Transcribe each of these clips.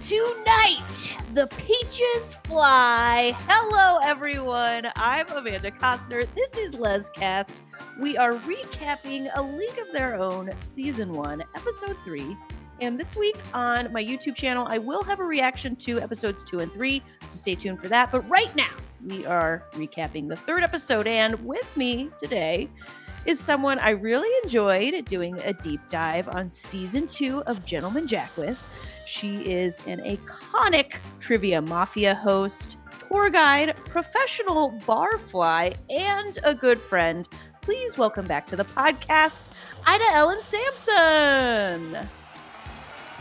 Tonight, the peaches fly. Hello, everyone. I'm Amanda Costner. This is LezCast. We are recapping A League of Their Own, Season 1, Episode 3. And this week on my YouTube channel, I will have a reaction to episodes 2 and 3, so stay tuned for that. But right now, we are recapping the third episode, and with me today is someone I really enjoyed doing a deep dive on season two of Gentleman Jack with. She is an iconic trivia mafia host, tour guide, professional barfly, and a good friend. Please welcome back to the podcast, Ida Ellen Sansom.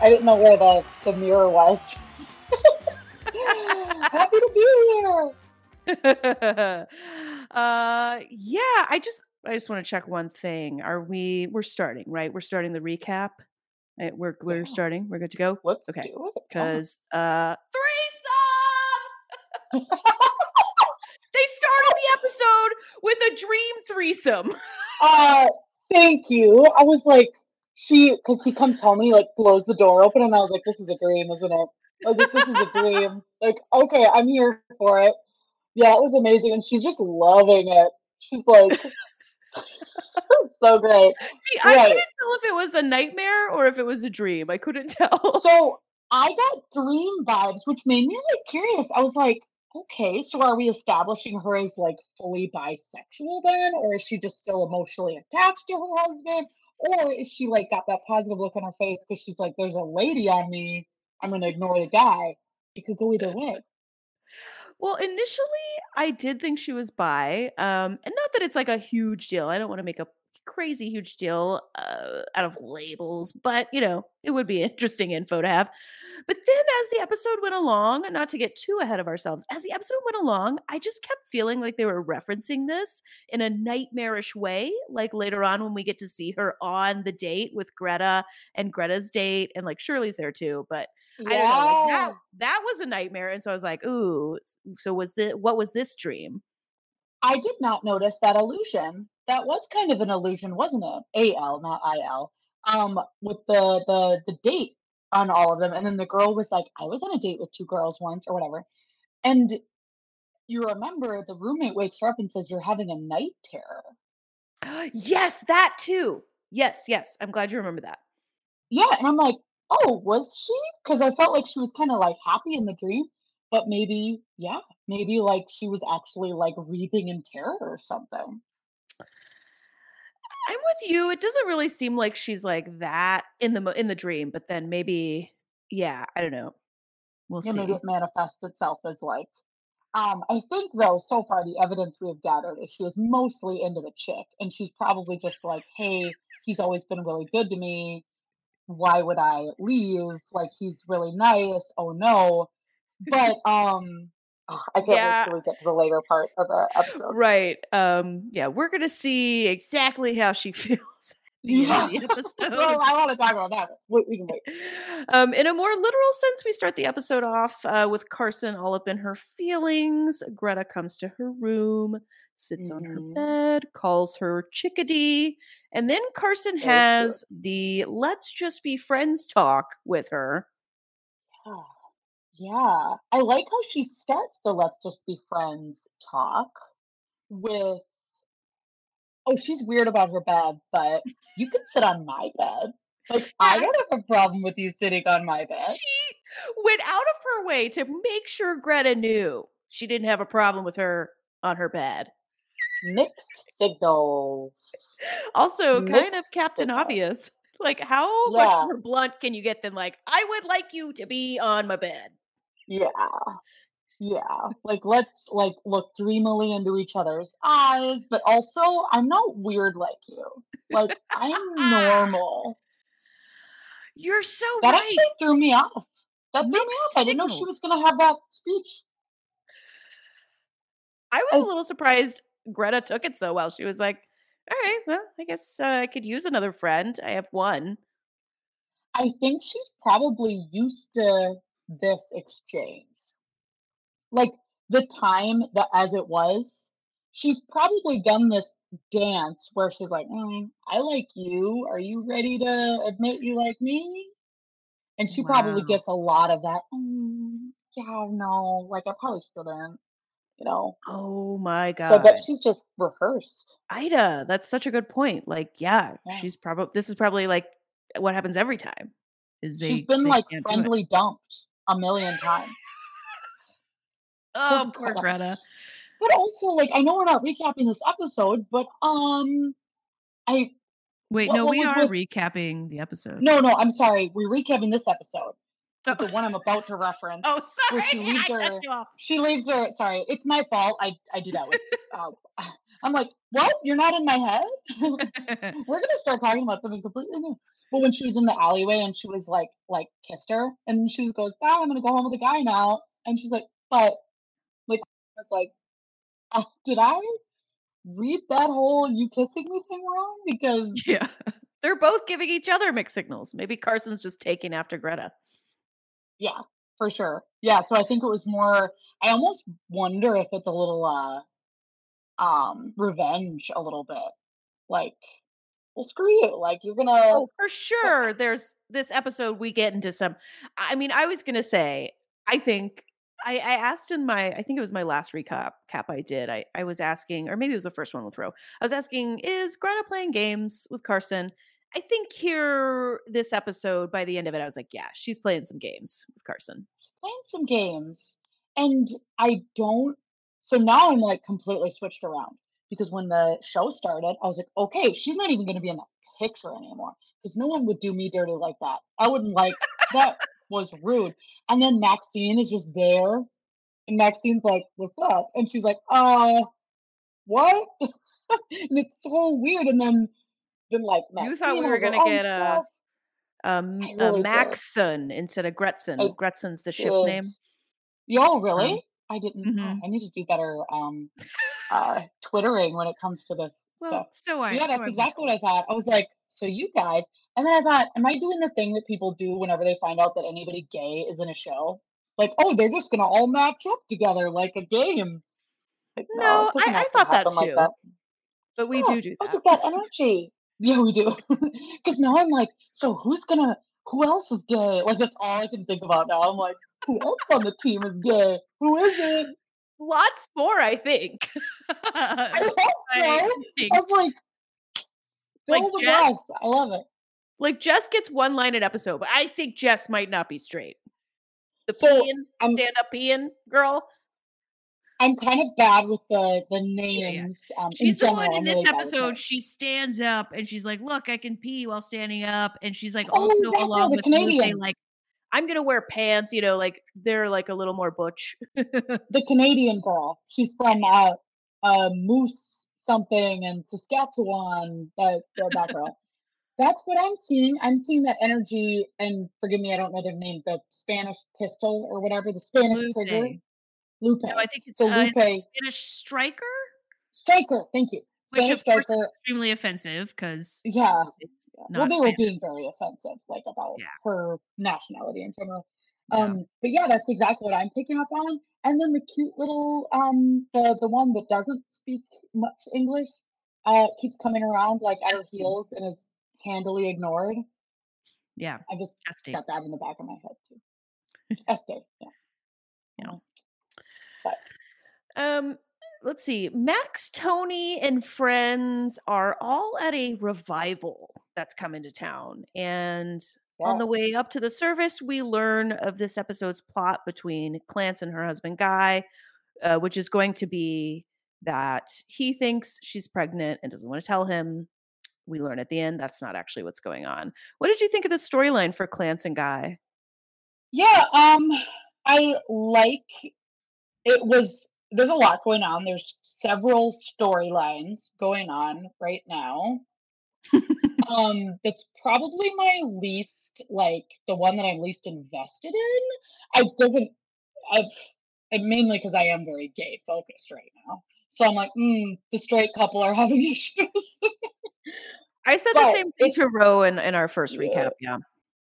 I didn't know where the, the mirror was. Happy to be here. uh yeah, I just I just want to check one thing. Are we? We're starting, right? We're starting the recap. Right, we're we're starting. We're good to go. Let's okay. do it. Because uh, threesome. they started the episode with a dream threesome. uh, thank you. I was like, she, because he comes home and he like blows the door open, and I was like, this is a dream, isn't it? I was like, this is a dream. Like, okay, I'm here for it. Yeah, it was amazing, and she's just loving it. She's like, so great. See, I couldn't tell if it was a nightmare or if it was a dream. I couldn't tell. So I got dream vibes, which made me like curious. I was like, okay, so are we establishing her as like fully bisexual then? Or is she just still emotionally attached to her husband? Or is she like got that positive look on her face because she's like, there's a lady on me. I'm going to ignore the guy. It could go either way. Well, initially, I did think she was bi, um, and not that it's like a huge deal. I don't want to make a crazy huge deal uh, out of labels, but you know, it would be interesting info to have. But then, as the episode went along, not to get too ahead of ourselves, as the episode went along, I just kept feeling like they were referencing this in a nightmarish way. Like later on, when we get to see her on the date with Greta and Greta's date, and like Shirley's there too, but yeah. I don't know. Like that that was a nightmare. And so I was like, ooh, so was the what was this dream? I did not notice that illusion. That was kind of an illusion, wasn't it? AL, not IL. Um, with the the the date on all of them. And then the girl was like, I was on a date with two girls once or whatever. And you remember the roommate wakes her up and says, You're having a night terror. yes, that too. Yes, yes. I'm glad you remember that. Yeah. And I'm like, oh, was she? Because I felt like she was kind of like happy in the dream, but maybe, yeah, maybe like she was actually like breathing in terror or something. I'm with you. It doesn't really seem like she's like that in the in the dream, but then maybe, yeah, I don't know. We'll yeah, see. Maybe it manifests itself as like. Um, I think though, so far the evidence we have gathered is she is mostly into the chick, and she's probably just like, "Hey, he's always been really good to me why would I leave? Like he's really nice. Oh no. But um I can't yeah. wait till we get to the later part of the episode. Right. Um yeah, we're gonna see exactly how she feels. Yeah. well, I want to talk about that. We, we can wait. Um, in a more literal sense, we start the episode off uh, with Carson all up in her feelings. Greta comes to her room, sits mm-hmm. on her mm-hmm. bed, calls her chickadee, and then Carson has the let's just be friends talk with her. Yeah. Yeah. I like how she starts the let's just be friends talk with oh, she's weird about her bed, but you can sit on my bed. Like, I don't have a problem with you sitting on my bed. She went out of her way to make sure Greta knew she didn't have a problem with her on her bed mixed signals. Also, mixed kind of Captain signals. Obvious. Like, how yeah. much more blunt can you get than like, I would like you to be on my bed? Yeah. Yeah. Like, let's like look dreamily into each other's eyes, but also I'm not weird like you. Like, I'm normal. You're so that right. actually threw me off. That threw me off. Signals. I didn't know she was gonna have that speech. I was I, a little surprised Greta took it so well. She was like, all right, well, I guess uh, I could use another friend. I have one. I think she's probably used to this exchange. Like the time that as it was, she's probably done this dance where she's like, mm, I like you. Are you ready to admit you like me? And she probably gets a lot of that, "Mm, yeah, no, like, I probably shouldn't," you know? Oh my god! So god. she's just rehearsed. Ida, that's such a good point. Like, yeah, Yeah. she's probably this is probably like what happens every time is they, she's been, they like, can't do it. friendly dumped a million times. Oh, poor Greta. Greta. But also, like, I know we're not recapping this episode, but, um, I Wait, what no, what we are with recapping the episode. No, no, I'm sorry, we're recapping this episode, but the one I'm about to reference, oh, sorry. she leaves her she leaves her sorry, it's my fault, I I do that with, uh I'm like, "What? You're not in my head?" We're gonna start talking about something completely new. But when she was in the alleyway and she was like like, kissed her, and she was goes, "Bye, I'm gonna go home with a guy now," and she's like, "But" like, I was like, "Uh, did I read that whole you kissing me thing wrong?" Because yeah. They're both giving each other mixed signals. Maybe Carson's just taking after Greta. Yeah, for sure. Yeah, so I think it was more I almost wonder if it's a little, uh, um, revenge a little bit. Like, "Well, screw you, like, you're gonna" Oh, for sure. There's this episode we get into some I mean, I was gonna say, I think I, I asked in my I think it was my last recap cap I did. I, I was asking, or maybe it was the first one with Ro. I was asking, is Greta playing games with Carson? I think here this episode, by the end of it, I was like, yeah, she's playing some games with Carson. playing some games and I don't so now I'm like completely switched around because when the show started, I was like, okay, she's not even gonna be in the picture anymore because no one would do me dirty like that. I wouldn't like that was rude. And then Maxine is just there and Maxine's like, what's up? And she's like, uh, what? and it's so weird. And then then like You thought we were gonna get a um I a. Maxson instead of I Gretson. Gretson's the ship name. Yo, Um, really? I didn't. Mhm. I need to do better um, uh, twittering when it comes to this Well, stuff. so I yeah, that's I've exactly what I thought. I was like, so you guys, and then I thought, am I doing the thing that people do whenever they find out that anybody gay is in a show? Like, oh, they're just gonna all match up together like a game. Like, no, No, I, I thought that happen like too. that. But we Yeah, do do I was that. like that energy. Yeah, we do. Because now I'm like, so who's gonna? Who else is gay? Like that's all I can think about now. I'm like, who else on the team is gay? Who is it? Lots more, I think. I hope so. I was like, Like Jess. I love it. like Jess gets one line an episode, but I think Jess might not be straight. The So peeing, stand up peeing girl. I'm kind of bad with the the Yeah, yeah. names um, She's the one in this really episode. She stands up and she's like, "Look, I can pee while standing up," and she's like, Oh, also along the with Canadian, like, "I'm gonna wear pants," you know, like they're like a little more butch. the Canadian girl. She's from uh, uh, Moose something in Saskatchewan. That that girl. That's what I'm seeing. I'm seeing that energy, and forgive me, I don't know their name. The Spanish pistol or whatever, the Spanish trigger, Lupe. Lupe. No, I think it's So uh, Lupe Spanish striker, striker. Thank you, which of course is extremely offensive because Yeah, it's Yeah. Well, they were Spanish. being very offensive, like about Yeah, her nationality in general. yeah. Um, but yeah, that's exactly what I'm picking up on. And then the cute little um the the one that doesn't speak much English uh keeps coming around like at her heels and is handily ignored. Yeah, I just Esti. got that in the back of my head too. Esti, yeah. Yeah. But Um, let's see. Max, Tony, and friends are all at a revival that's coming to town. And on the way up to the service, we learn of this episode's plot between Clance and her husband Guy, uh, which is going to be that he thinks she's pregnant and doesn't want to tell him. We learn at the end that's not actually what's going on. What did you think of the storyline for Clance and Guy? Yeah, um I like it was there's a lot going on. There's several storylines going on right now. Um, it's probably my least like the one that I'm least invested in. I doesn't I've and mainly because I am very gay focused right now. So I'm like, mm, the straight couple are having issues. I said the same thing it to Ro in, in our first yeah, recap. Yeah.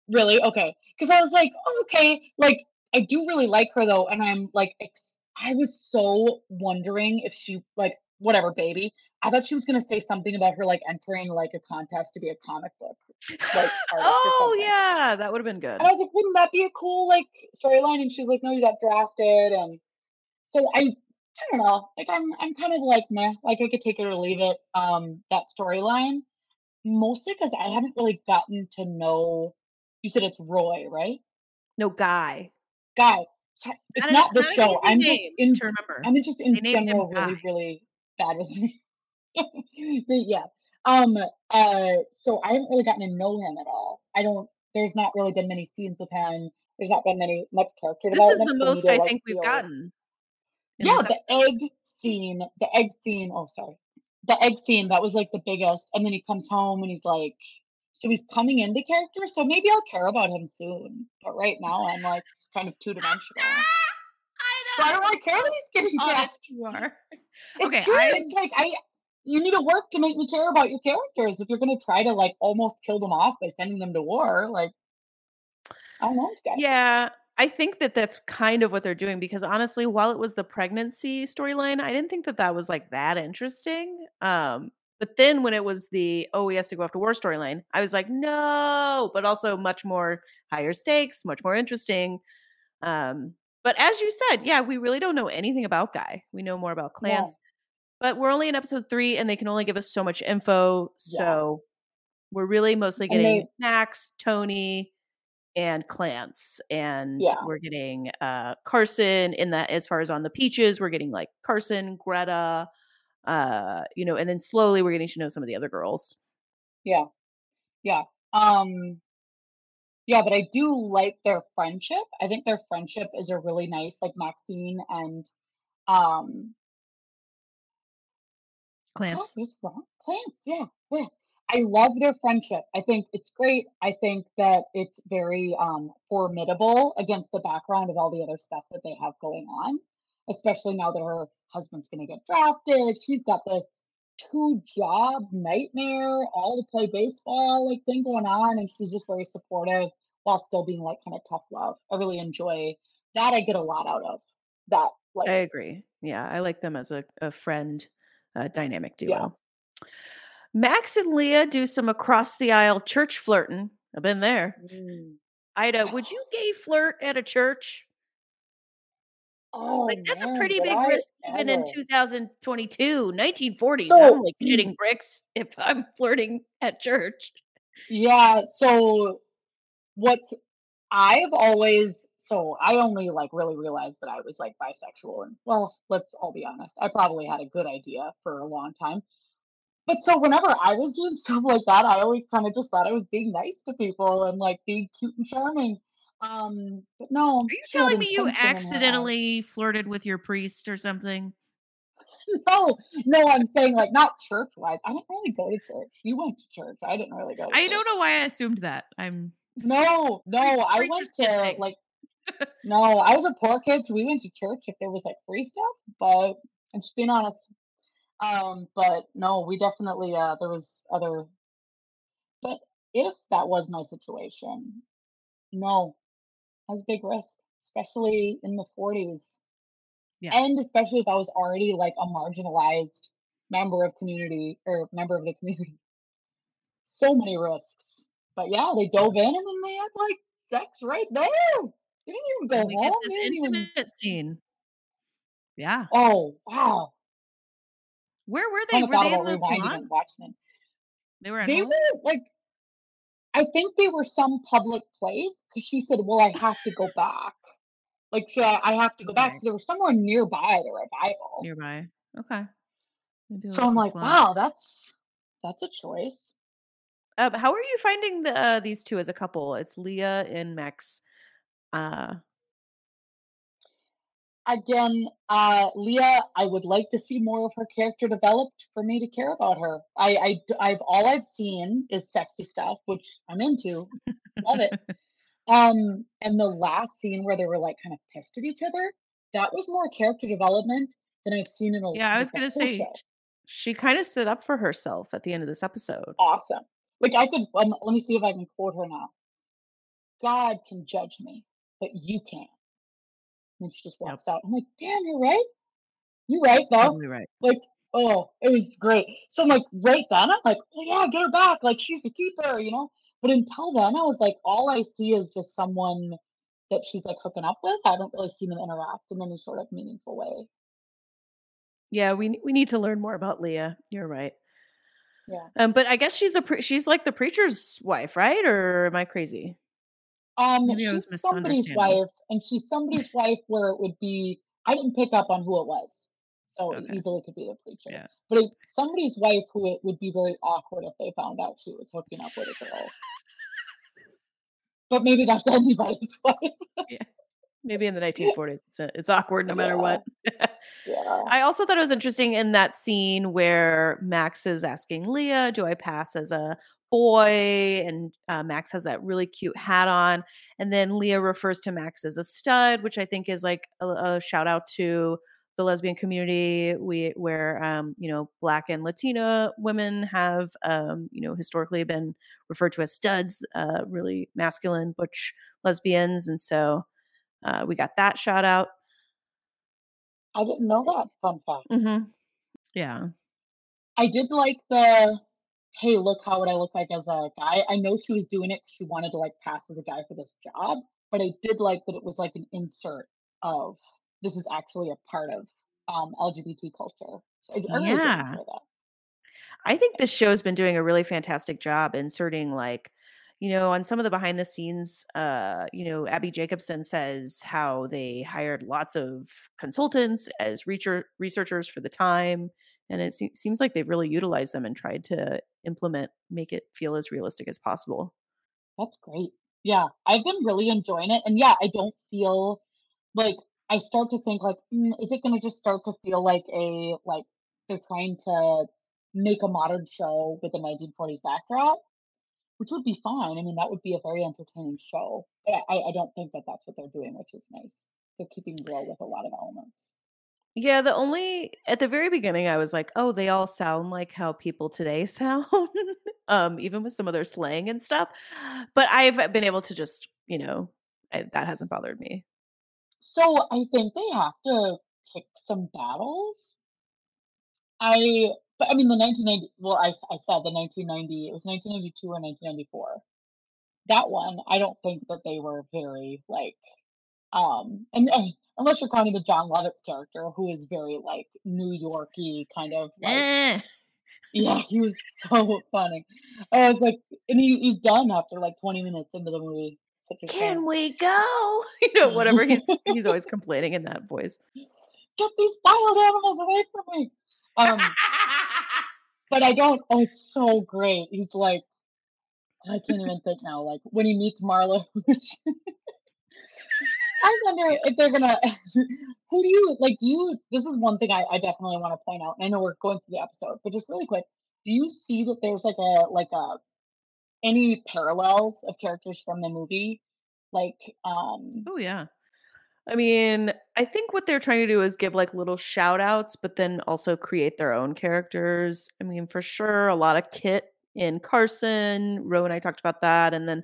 really okay. Because I was like, oh, okay, like I do really like her though, and I'm like, ex- I was so wondering if she like whatever baby I thought she was gonna say something about her like entering like a contest to be a comic book like oh yeah, that would have been good. And I was like, wouldn't that be a cool like storyline? And she's like, no, you got drafted. And so I, I don't know. Like I'm, I'm kind of like meh. Like I could take it or leave it. Um, that storyline, mostly because I haven't really gotten to know. You said it's Roy, right? No guy. Guy. So- It's Not, not, the show. I'm just in. to remember. I'm just in They named him general really, really bad with yeah. Um. Uh. So I haven't really gotten to know him at all. I don't. There's not really been many scenes with him. There's not been many much character This is development. the for me most to, I like, think we've feel- gotten. Yeah, the egg scene. The egg scene. Oh, sorry. The egg scene. That was like the biggest. And then he comes home and he's like. So he's coming into character. So maybe I'll care about him soon. But right now I'm like kind of two dimensional. So I don't really care that he's getting drafted. Honest you are. It's Okay, true. I'm- It's like I you need to work to make me care about your characters. If you're gonna try to like almost kill them off by sending them to war, like I don't know. Yeah, I think that that's kind of what they're doing because honestly, while it was the pregnancy storyline, I didn't think that that was like that interesting. Um, but then when it was the oh, he has to go off to war storyline, I was like, no, but also much more higher stakes, much more interesting. Um, but as you said, yeah, we really don't know anything about Guy. We know more about. Clance, but we're only in episode three, and they can only give us so much info. Yeah. So we're really mostly getting they- Max, Tony, and Clance, and Yeah. we're getting uh Carson in that as far as on the peaches, we're getting like Carson, Greta, uh, you know, and then slowly we're getting to know some of the other girls. Yeah. Yeah. Um yeah, but I do like their friendship. I think their friendship is a really nice like Maxine and um Clance. Is wrong? Plants, yeah, yeah. I love their friendship. I think it's great. I think that it's very um, formidable against the background of all the other stuff that they have going on, especially now that her husband's going to get drafted. She's got this two job nightmare, all to play baseball like thing going on, and she's just very supportive while still being like kind of tough love. I really enjoy that. I get a lot out of that. Like, I agree. Yeah, I like them as a, a friend uh, dynamic duo. Yeah. Max and Leah do some across the aisle church flirting. I've been there. mm. Ida, would you gay flirt at a church? Oh, Like that's a pretty big I risk even in ever. 2022, 1940s. So- I'm like shitting bricks if I'm flirting at church. Yeah, so what's I've always so I only like really realized that I was like bisexual and well, let's all be honest. I probably had a good idea for a long time. But so whenever I was doing stuff like that, I always kind of just thought I was being nice to people and like being cute and charming. Um, but no, Are you telling me you intention in her eyes. accidentally flirted with your priest or something? No, no, I'm saying like not church wise. I didn't really go to church. You went to church. I didn't really go to I church. don't know why I assumed that. I'm No, no, I went to like no, I was a poor kid, so we went to church if there was like free stuff, but I'm just being honest. Um, but no, we definitely uh there was other but if that was my situation, no, was a big risk, especially in the 40s. Yeah. And especially if I was already like a marginalized member of community or member of the community. So many risks. But yeah, they dove in and then they had like sex right there. They didn't even go and we get home. this didn't even... intimate scene. Yeah. Oh wow! Where were oh they? Were they in the watching it. They were They home? were like, I think they were some public place because she said, "Well, I have to go back." Like, she, I have to go back. So they were somewhere nearby the revival. nearby. Okay. Maybe So I'm like, wow, that's that's a choice. Um, how are you finding the uh, these two as a couple? It's Leah and Max. Uh, Again, uh, Leah, I would like to see more of her character developed for me to care about her. I, I, have all I've seen is sexy stuff, which I'm into. Love it. Um, and the last scene where they were like kind of pissed at each other, that was more character development than I've seen in a yeah, I was gonna say show. she kind of stood up for herself at the end of this episode. Awesome. Like I could um, let me see if I can quote her now. God can judge me, but you can't. And she just Yep. walks out. I'm like, damn, you're right. You're right though. Totally right. Like Oh, it was great. So I'm like, right then, I'm like, oh, yeah, get her back. Like she's a keeper, you know. But until then, I was like, all I see is just someone that she's like hooking up with. I don't really see them interact in any sort of meaningful way. Yeah, we we need to learn more about Leah. You're right. Yeah. Um, but I guess she's a pre- she's like the preacher's wife, right? Or am I crazy? Um, Maybe she's somebody's wife, and she's somebody's wife where it would be. I didn't pick up on who it was, so it easily could be the preacher. Yeah. But it's somebody's wife who it would be very awkward if they found out she was hooking up with a girl. But maybe that's anybody's wife. yeah. Maybe in the 1940s, it's, it's awkward no matter Yeah. what. Yeah. I also thought it was interesting in that scene where Max is asking Leah, "Do I pass as a boy?" And uh, Max has that really cute hat on, and then Leah refers to Max as a stud, which I think is like a, a shout out to the lesbian community. We where um, you know Black and Latina women have um, you know historically been referred to as studs, uh, really masculine butch lesbians, and so uh, we got that shout out. I didn't know that fun fact. hmm Yeah. I did like the hey, look how would I look like as a guy. I know she was doing it she wanted to like pass as a guy for this job, but I did like that it was like an insert of this is actually a part of um LGBT culture. So I, I really Yeah. enjoy that. I think this show's been doing a really fantastic job inserting like, you know, on some of the behind the scenes, uh, you know, Abbi Jacobson says how they hired lots of consultants as researchers for the time. And it se- seems like they've really utilized them and tried to implement, make it feel as realistic as possible. That's great. Yeah, I've been really enjoying it. And yeah, I don't feel like I start to think like, mm, is it going to just start to feel like a like they're trying to make a modern show with a 1940s backdrop, which would be fine. I mean, that would be a very entertaining show. But I, I don't think that that's what they're doing, which is nice. They're keeping real with a lot of elements. Yeah, the only at the very beginning I was like, "Oh, they all sound like how people today sound." um even with some of their slang and stuff. But I've been able to just, you know, I, that hasn't bothered me. So I think they have to pick some battles. I, but I mean, the 1990, well, I I said the 1990, it was 1992 or 1994. That one, I don't think that they were very like, um, and, and unless you're counting the Jon Lovitz character, who is very like New Yorky kind of like, Eh. yeah, he was so funny. I was like, and he, he's done after like 20 minutes into the movie. Such a Can shame. we go? You know, whatever he's he's always complaining in that voice. Get these wild animals away from me. Um, but I don't. Oh, it's so great. He's like, I can't even think now. Like when he meets Marla. I wonder if they're gonna. Who do you like? Do you? This is one thing I, I definitely want to point out. And I know we're going through the episode, but just really quick, do you see that there's like a like a any parallels of characters from the movie? Like, um, Oh yeah. I mean, I think what they're trying to do is give like little shout outs, but then also create their own characters. I mean, for sure, a lot of Kit in Carson. Ro and I talked about that. And then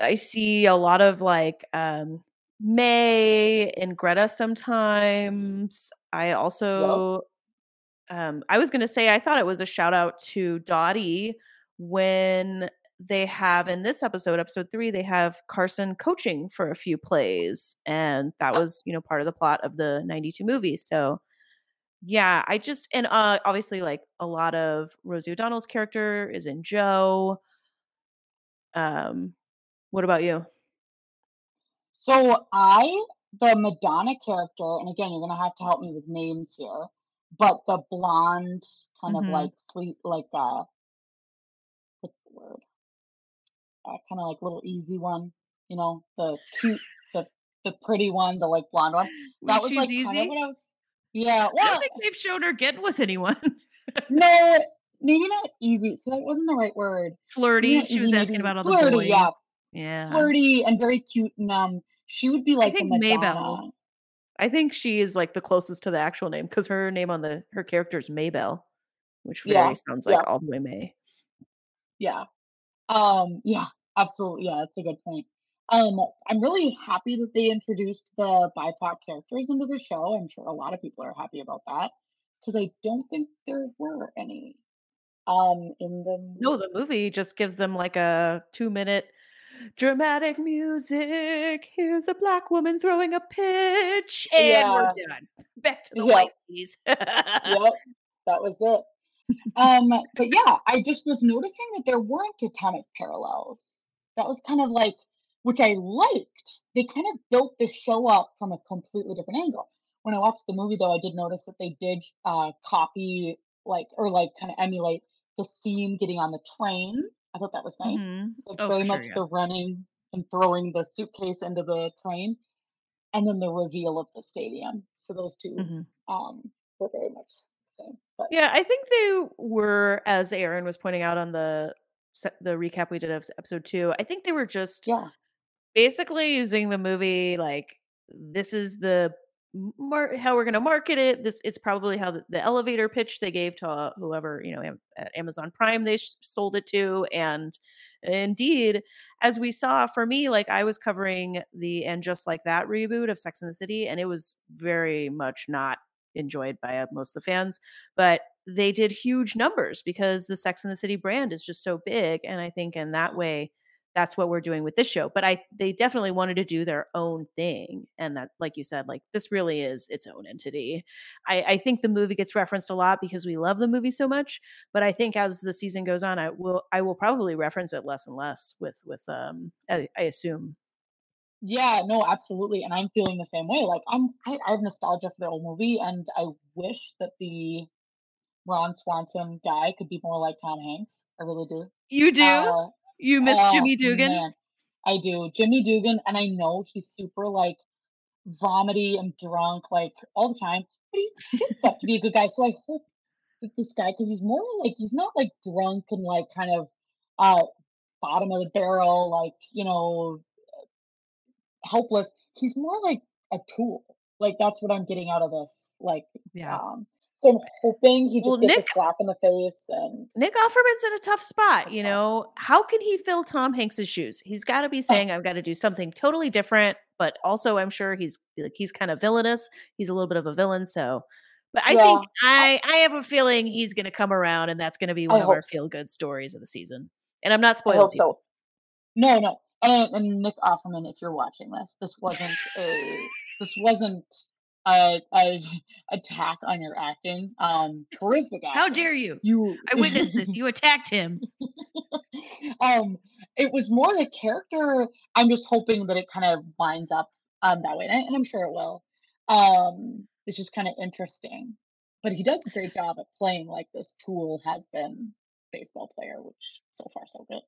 I see a lot of like um May and Greta sometimes. I also um I was gonna say I thought it was a shout out to Dottie when they have in this episode, episode three, they have Carson coaching for a few plays. And that was, you know, part of the plot of the 92 movie. So yeah, I just and uh obviously like a lot of Rosie O'Donnell's character is in Jo. Um, what about you? So I, the Madonna character, and again, you're gonna have to help me with names here, but the blonde, kind of hmm like sleep, like uh, what's the word? Uh, kind of like little easy one, you know, the cute, the the pretty one, the like blonde one. That was she's like kind of easy? what I was. Yeah, I don't think they've shown her getting with anyone. no, maybe not easy. So that wasn't the right word. Flirty. She easy, was asking about all the flirty. Boys. Yeah. Flirty and very cute. And um, she would be like the think Maybelle. I think she is like the closest to the actual name because her name on the her character is Maybelle, which Yeah, sounds like yeah, all the way May. yeah. Um, yeah, absolutely. Yeah, that's a good point. Um, I'm really happy that they introduced the BIPOC characters into the show. I'm sure a lot of people are happy about that because I don't think there were any um in the No, the movie just gives them like a 2 minute dramatic music. Here's a black woman throwing a pitch, and we're done. Back to the yep white keys. yep that was it Um, but yeah, I just was noticing that there weren't a ton of parallels. That was kind of like, which I liked. They kind of built the show up from a completely different angle. When I watched the movie, though, I did notice that they did uh, copy, like, or like kind of emulate the scene getting on the train. I thought that was nice. hmm It's like Oh, very for sure, much yeah. the running and throwing the suitcase into the train, and then the reveal of the stadium. So those two hmm um, were very much the same. But Yeah, I think they were, as Aaron was pointing out on the the recap we did of episode two. I think they were just yeah, basically using the movie like this is the mar- how we're going to market it this it's probably how the, the elevator pitch they gave to whoever you know Am- at amazon prime they sh- sold it to and indeed as we saw for me like i was covering the and just like that reboot of sex and the city and it was very much not enjoyed by uh, most of the fans but they did huge numbers because the sex and the city brand is just so big and i think in that way that's what we're doing with this show but i they definitely wanted to do their own thing and that like you said like this really is its own entity i i think the movie gets referenced a lot because we love the movie so much but i think as the season goes on i will i will probably reference it less and less with with um i, I assume Yeah, no, absolutely. And I'm feeling the same way. Like I'm I, I have nostalgia for the old movie and I wish that the Ron Swanson guy could be more like Tom Hanks. I really do. you do Uh you miss oh jimmy dugan man, I do. Jimmy Dugan, and I know he's super like vomity and drunk like all the time, but he shapes up to be a good guy. So I hope that this guy, because he's more like he's not like drunk and like kind of uh bottom of the barrel, like, you know, helpless. He's more like a tool. Like that's what I'm getting out of this. Like, yeah um, so I'm hoping he well just gets a slap in the face and Nick Offerman's in a tough spot, you oh. know. How can he fill Tom Hanks's shoes? He's got to be oh. saying, "I've got to do something totally different," but also, I'm sure he's like he's kind of villainous. He's a little bit of a villain, so. But I yeah, think I, I I have a feeling he's going to come around, and that's going to be I one of our feel good stories of the season. And I'm not I spoiling hope so. No, no. And, and Nick Offerman, if you're watching this, this wasn't a this wasn't a, a attack on your acting. Um, terrific How dare you? You I witnessed this. You attacked him. um it was more the character i'm just hoping that it kind of winds up um that way and, I, and i'm sure it will um it's just kind of interesting but he does a great job at playing like this tool has been baseball player which so far so good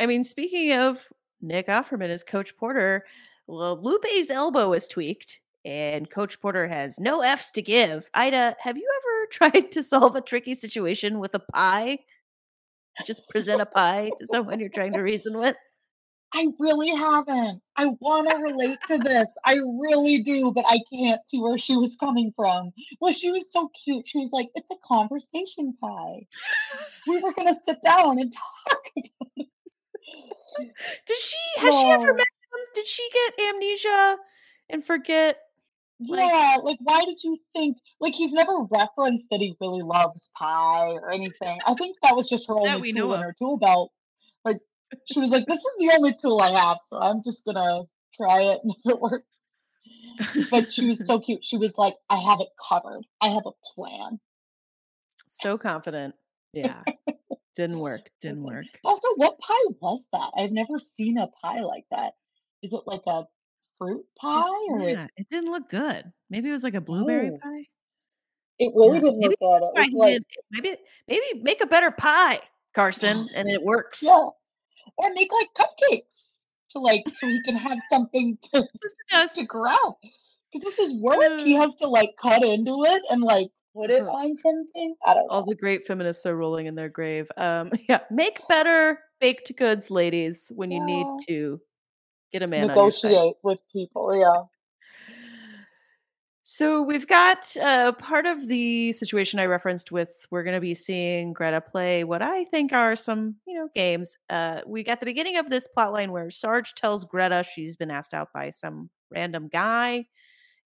I mean, speaking of Nick Offerman as Coach Porter, well, Lupe's elbow is tweaked, and Coach Porter has no F's to give. Ida, have you ever tried to solve a tricky situation with a pie? Just present a pie to someone you're trying to reason with? i really haven't i want to relate to this i really do but i can't see where she was coming from well she was so cute she was like it's a conversation pie we were gonna sit down and talk Does she has she ever met him? Did she get amnesia and forget like Yeah, like why did you think like he's never referenced that he really loves pie or anything. I think that was just her only tool in of? her tool belt. Like she was like, "This is the only tool I have, so I'm just gonna try it and if it works." But she was so cute. She was like, "I have it covered. I have a plan." so confident. Yeah. Didn't work. Didn't work. Also, what pie was that? I've never seen a pie like that. Is it like a fruit pie or yeah, it didn't look good. Maybe it was like a blueberry no? pie. It really Yeah, didn't maybe look good. It was like, did. Maybe maybe make a better pie, Carson, and it works. yeah. or make like cupcakes to like so he can have something to to grab because this is work he Uh, has to like cut into it and like put it uh, on something i don't know. All the great feminists are rolling in their grave. Um, yeah, make better baked goods, ladies, when you need to get a man on your side. negotiate with people yeah So we've got uh, part of the situation I referenced with we're going to be seeing Greta play what I think are some, you know, games. Uh, we got the beginning of this plotline where Sarge tells Greta she's been asked out by some random guy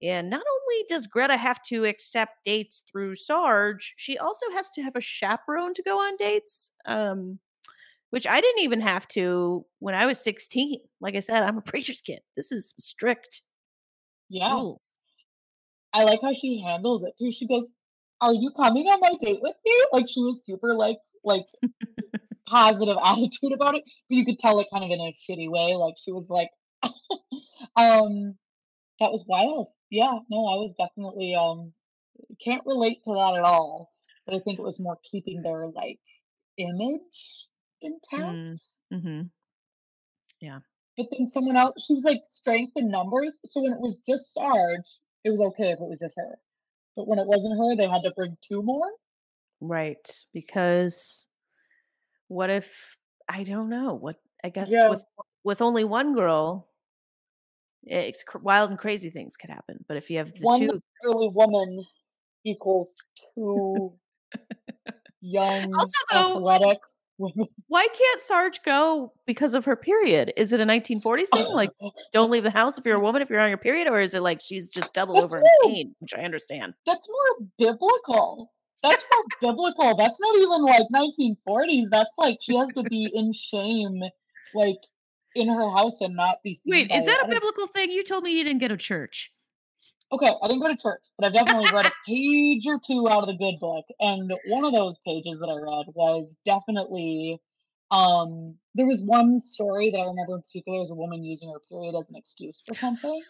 And not only does Greta have to accept dates through Sarge, she also has to have a chaperone to go on dates. Um, which I didn't even have to when I was 16. Like I said, I'm a preacher's kid. This is strict Yeah. rules. I like how she handles it too. She goes, "Are you coming on my date with me?" Like she was super like like positive attitude about it, but you could tell it kind of in a shitty way. Like she was like, um, that was wild. Yeah, no, I was definitely um can't relate to that at all. But I think it was more keeping their like image intact. Mm, hmm Yeah. But then someone else, she was like strength in numbers. So when it was just Sarge, it was okay if it was just her. But when it wasn't her, they had to bring two more. Right. Because what if I don't know. What I guess Yeah. with with only one girl, it's cr- wild and crazy things could happen. But if you have the One two early woman equals two young, Also, though- athletic. why can't Sarge go because of her period? Is it a 1940s thing? Like don't leave the house if you're a woman if you're on your period, or is it like she's just double That's over in pain, which I understand. That's more biblical. That's more biblical. That's not even like 1940s. That's like she has to be in shame, like in her house and not be seen. Wait, is that a biblical thing? You told me you didn't go to church. Okay, I didn't go to church, but I've definitely read a page or two out of the good book. And one of those pages that I read was definitely um there was one story that I remember in particular as a woman using her period as an excuse for something.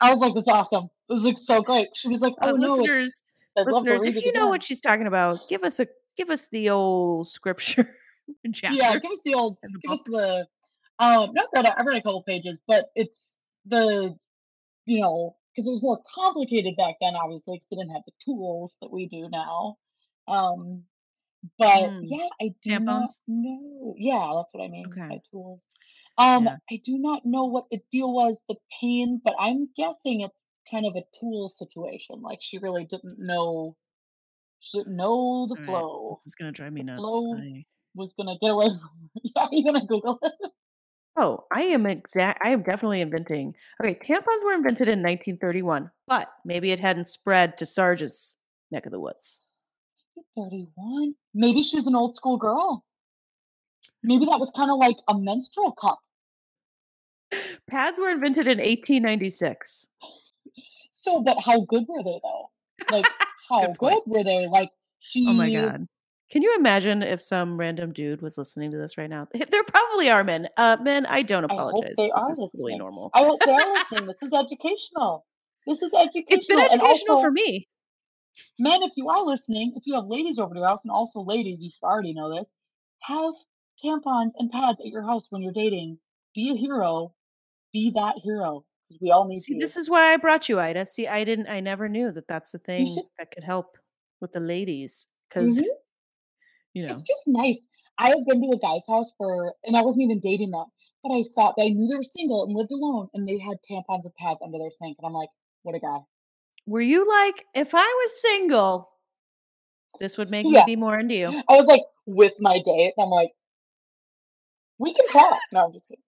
I was like, that's awesome. This is like so great. She was like, Uh, Oh no, listeners, I'd love to listeners, if you know again." what she's talking about, give us a give us the old scripture chapter. Yeah, give us the old give us the um not read I've read a couple pages, but it's the you know, because it was more complicated back then, obviously, because they didn't have the tools that we do now. Um, but Mm. yeah, I do not know. Yeah, that's what I mean Okay. by tools. Um, Yeah. I do not know what the deal was, the pain, but I'm guessing it's kind of a tool situation. Like she really didn't know, she didn't know the All right, flow This is gonna drive me nuts. flow. I- was gonna get away from. Yeah, you gonna Google it? Oh, I am exact. I am definitely inventing. Okay, tampons were invented in 1931, but maybe it hadn't spread to Sarge's neck of the woods. 31. Maybe she was an old school girl. Maybe that was kind of like a menstrual cup. Pads were invented in 1896. So, but how good were they though? Like, how Good good were they? Like, she. Oh my god. Can you imagine if some random dude was listening to this right now? There probably are men. Uh, men, I don't I apologize. they this are is totally normal. I hope they are listening. This is educational. This is educational. It's been educational also, for me. Men, if you are listening, if you have ladies over to your house, and also ladies, you should already know this, have tampons and pads at your house when you're dating. Be a hero. Be that hero. We all need See, to. this is why I brought you, Ida. See, I didn't. I never knew that that's the thing that could help with the ladies because Mhm. You know. It's just nice. I have been to a guy's house for, and I wasn't even dating them, but I saw I knew they were single and lived alone, and they had tampons and pads under their sink, and I'm like, what a guy. Were you like, if I was single, this would make Yeah. me be more into you? I was like, with my date, and I'm like, we can talk. No, I'm just kidding.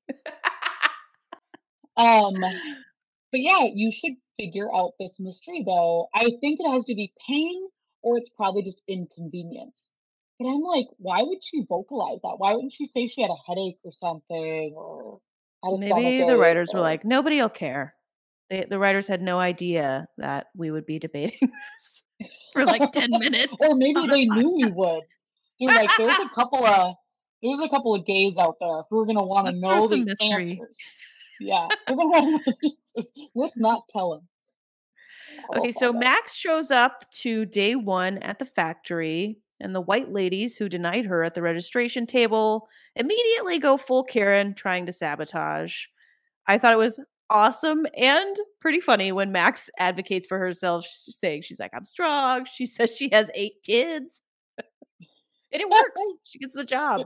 Um, but yeah, you should figure out this mystery though. I think it has to be pain, or it's probably just inconvenience. But I'm like, why would she vocalize that? Why wouldn't she say she had a headache or something, or Maybe the writers were like, nobody will care. They, the writers had no idea that we would be debating this for like 10 minutes. or maybe they knew we would. They're like, there's a couple of there's a couple of gays out there who are gonna want to know the mystery. answers. Yeah, they're gonna want to know the answers. Let's not tell them. Oh okay, so Max shows up to day one at the factory, and the white ladies who denied her at the registration table immediately go full Karen, trying to sabotage. I thought it was awesome and pretty funny when Max advocates for herself, saying she's like, I'm strong. She says she has eight kids. and it works. She gets the job.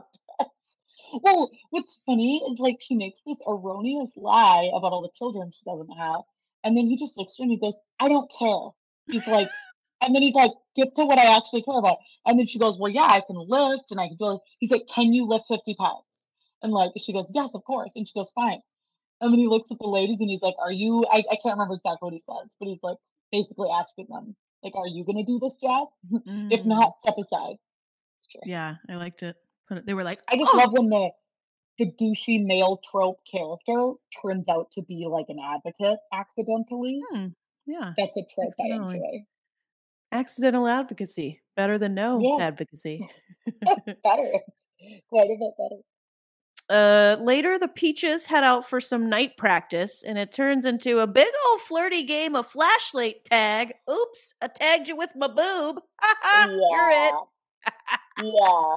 Well, what's funny is like she makes this erroneous lie about all the children she doesn't have, and then he just looks at her and he goes, "I don't care." He's like, and then he's like, "Get to what I actually care about." And then she goes, "Well, yeah, I can lift and I can do." it." He's like, "Can you lift fifty pounds?" And like she goes, "Yes, of course." And she goes, "Fine." And then he looks at the ladies and he's like, "Are you?" I, I can't remember exactly what he says, but he's like basically asking them, like, "Are you gonna do this job? if Mm, not, step aside." Yeah, I liked it. But they were like, I just "Oh!" love when the the douchey male trope character turns out to be like an advocate accidentally. Hmm, yeah, That's a trope I enjoy. Accidental advocacy, better than no Yeah, advocacy. better. Quite a bit better. Uh, later, the Peaches head out for some night practice, and it turns into a big old flirty game of flashlight tag. Oops, I tagged you with my boob. You're it. Yeah. yeah.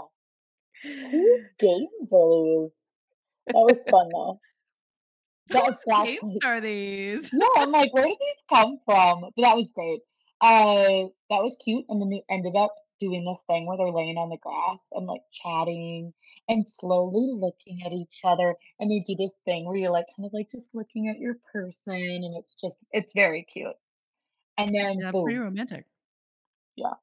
Whose games are these? That was fun though. That Whose games flashlight. are these? Yeah, I'm like, where did these come from? But that was great. Uh, that was cute. And then they ended up doing this thing where they're laying on the grass and like chatting and slowly looking at each other. And they do this thing where you're like kind of like just looking at your person, and it's just it's very cute. And then Yeah, pretty romantic. yeah.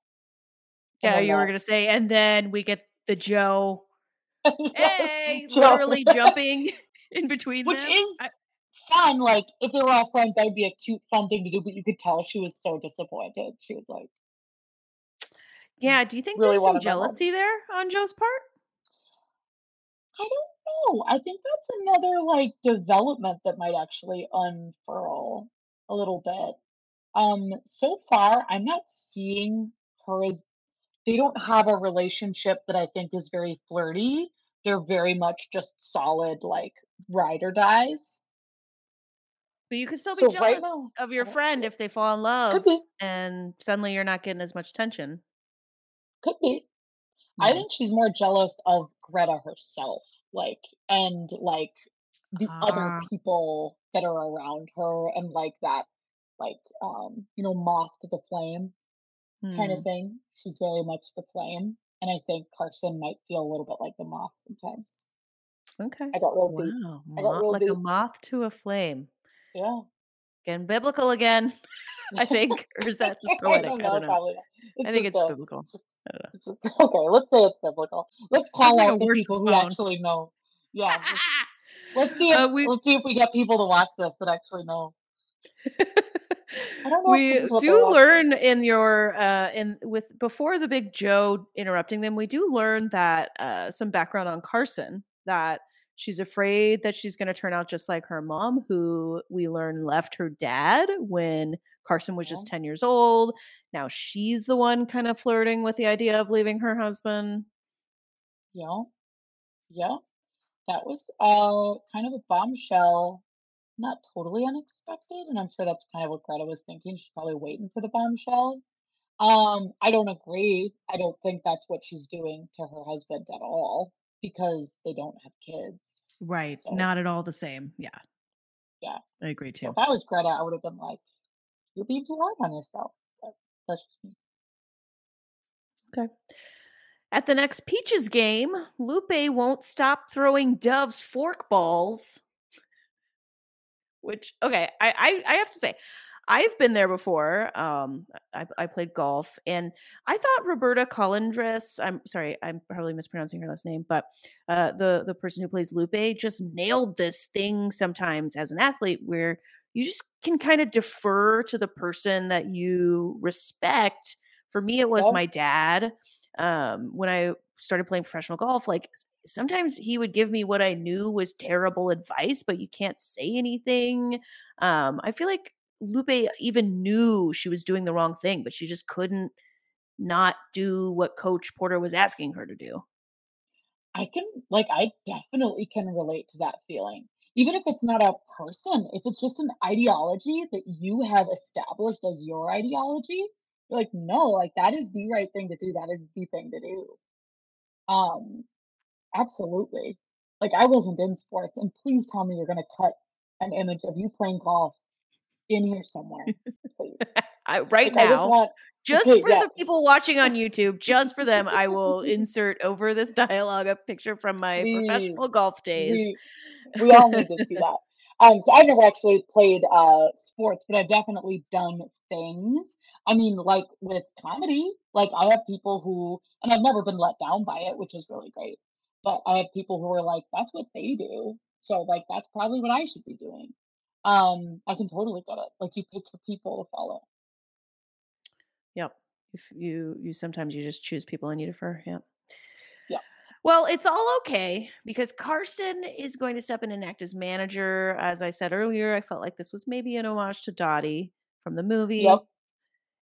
And Yeah, you were gonna say, and then we get the Jo. Hey, Jo. literally jumping in between Which them. is I- fun. Like if they were all friends, that would be a cute, fun thing to do. But you could tell she was so disappointed. She was like, yeah, do you think really there's some wanted my love. jealousy there on Jo's part? I don't know. I think that's another like development that might actually unfurl a little bit. Um, so far, I'm not seeing her as they don't have a relationship that I think is very flirty. They're very much just solid, like ride or dies. But you could still be So jealous right now, of your friend if they fall in love and suddenly you're not getting as much attention. could be. I Hmm. think she's more jealous of Greta herself, like, and like the other Ah, people that are around her, and like that, like, um, you know, moth to the flame kind of hmm. thing. She's very much the flame, and I think Carson might feel a little bit like the moth sometimes. Okay. I got real deep. Wow. I got real like a moth to a flame. Yeah. Again, biblical again, I think. Or is that just I poetic? don't I don't know. I think it's a, biblical. it's just, I don't know. it's just okay. Let's say it's biblical. Let's call like out the people who actually know. Yeah, let's, let's see if uh, we let's see if we get people to watch this that actually know. I don't know we is what they're do watching. learn in your uh in with before the big Jo interrupting them we do learn that uh some background on carson that she's afraid that she's going to turn out just like her mom who we learn left her dad when carson was just 10 years old now she's the one kind of flirting with the idea of leaving her husband yeah, yeah. That was uh kind of a bombshell. Not totally unexpected, and I'm sure that's kind of what Greta was thinking. She's probably waiting for the bombshell. Um, I don't agree. I don't think that's what she's doing to her husband at all because they don't have kids. right So not at all the same yeah yeah. i agree So too if I was Greta, I would have been like, "You're being too hard on yourself." But that's just me. okay At the next Peaches game, Lupe won't stop throwing Dove's fork balls. Which okay, I I, I have to say, I've been there before. Um, I, I played golf, and I thought Roberta Colindrez. I'm sorry, I'm probably mispronouncing her last name, but uh, the the person who plays Lupe just nailed this thing sometimes as an athlete, where you just can kind of defer to the person that you respect. For me, it was Yeah, my dad. Um, when I started playing professional golf, like sometimes he would give me what I knew was terrible advice, but you can't say anything. Um, I feel like Lupe even knew she was doing the wrong thing, but she just couldn't not do what Coach Porter was asking her to do. I can like I definitely can relate to that feeling. Even if it's not a person, if it's just an ideology that you have established as your ideology, you're like, no, like that is the right thing to do. That is the thing to do. Um, absolutely. Like I wasn't in sports, and please tell me you're gonna cut an image of you playing golf in here somewhere, please. I, right Like I just now, want just okay, for yeah, the people watching on YouTube, just for them, I will insert over this dialogue a picture from my please. professional golf days. We we all need to see that. Um, so I've never actually played uh sports, but I've definitely done things. I mean, like with comedy, like I have people who, and I've never been let down by it, which is really great. But I have people who are like, that's what they do. So like that's probably what I should be doing. Um, I can totally get it. Like you pick the people to follow. Yep. If you you sometimes you just choose people and you defer. Yep. Yeah. Well, it's all okay because Carson is going to step in and act as manager. As I said earlier, I felt like this was maybe an homage to Dottie from the movie. Yep.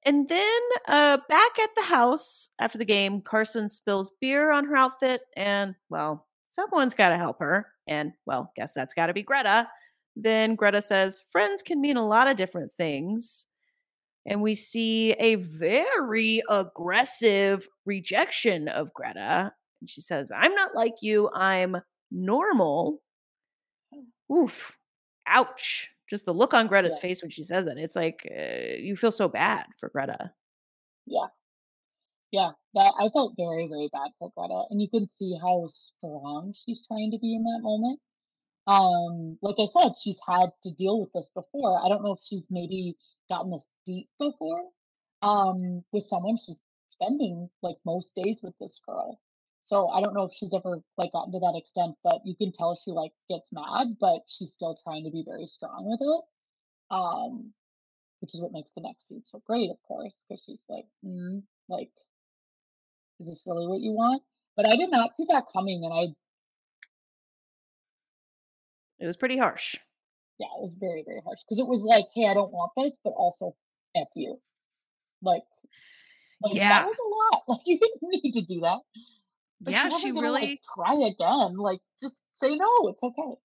And then uh, back at the house after the game, Carson spills beer on her outfit, and well, someone's got to help her. And well, guess that's got to be Greta. Then Greta says, Friends can mean a lot of different things. And we see a very aggressive rejection of Greta. And she says, I'm not like you, I'm normal. Oof. Ouch. Just the look on Greta's Yeah. face when she says it. It's like uh, you feel so bad for Greta. Yeah. Yeah. That I felt very, very bad for Greta. And you can see how strong she's trying to be in that moment. Um, like I said, she's had to deal with this before. I don't know if she's maybe gotten this deep before. Um, with someone she's spending like most days with this girl. So I don't know if she's ever like gotten to that extent, but you can tell she like gets mad, but she's still trying to be very strong with it. Um, which is what makes the next scene so great, of course, because she's like, mm, like, is this really what you want? But I did not see that coming, and I, It was pretty harsh. yeah, it was very, very harsh because it was like, hey, I don't want this, but also f you, like, like Yeah. that was a lot. Like you didn't need to do that. Like, yeah, she gonna, like, really. try again. Like, just say no. It's okay.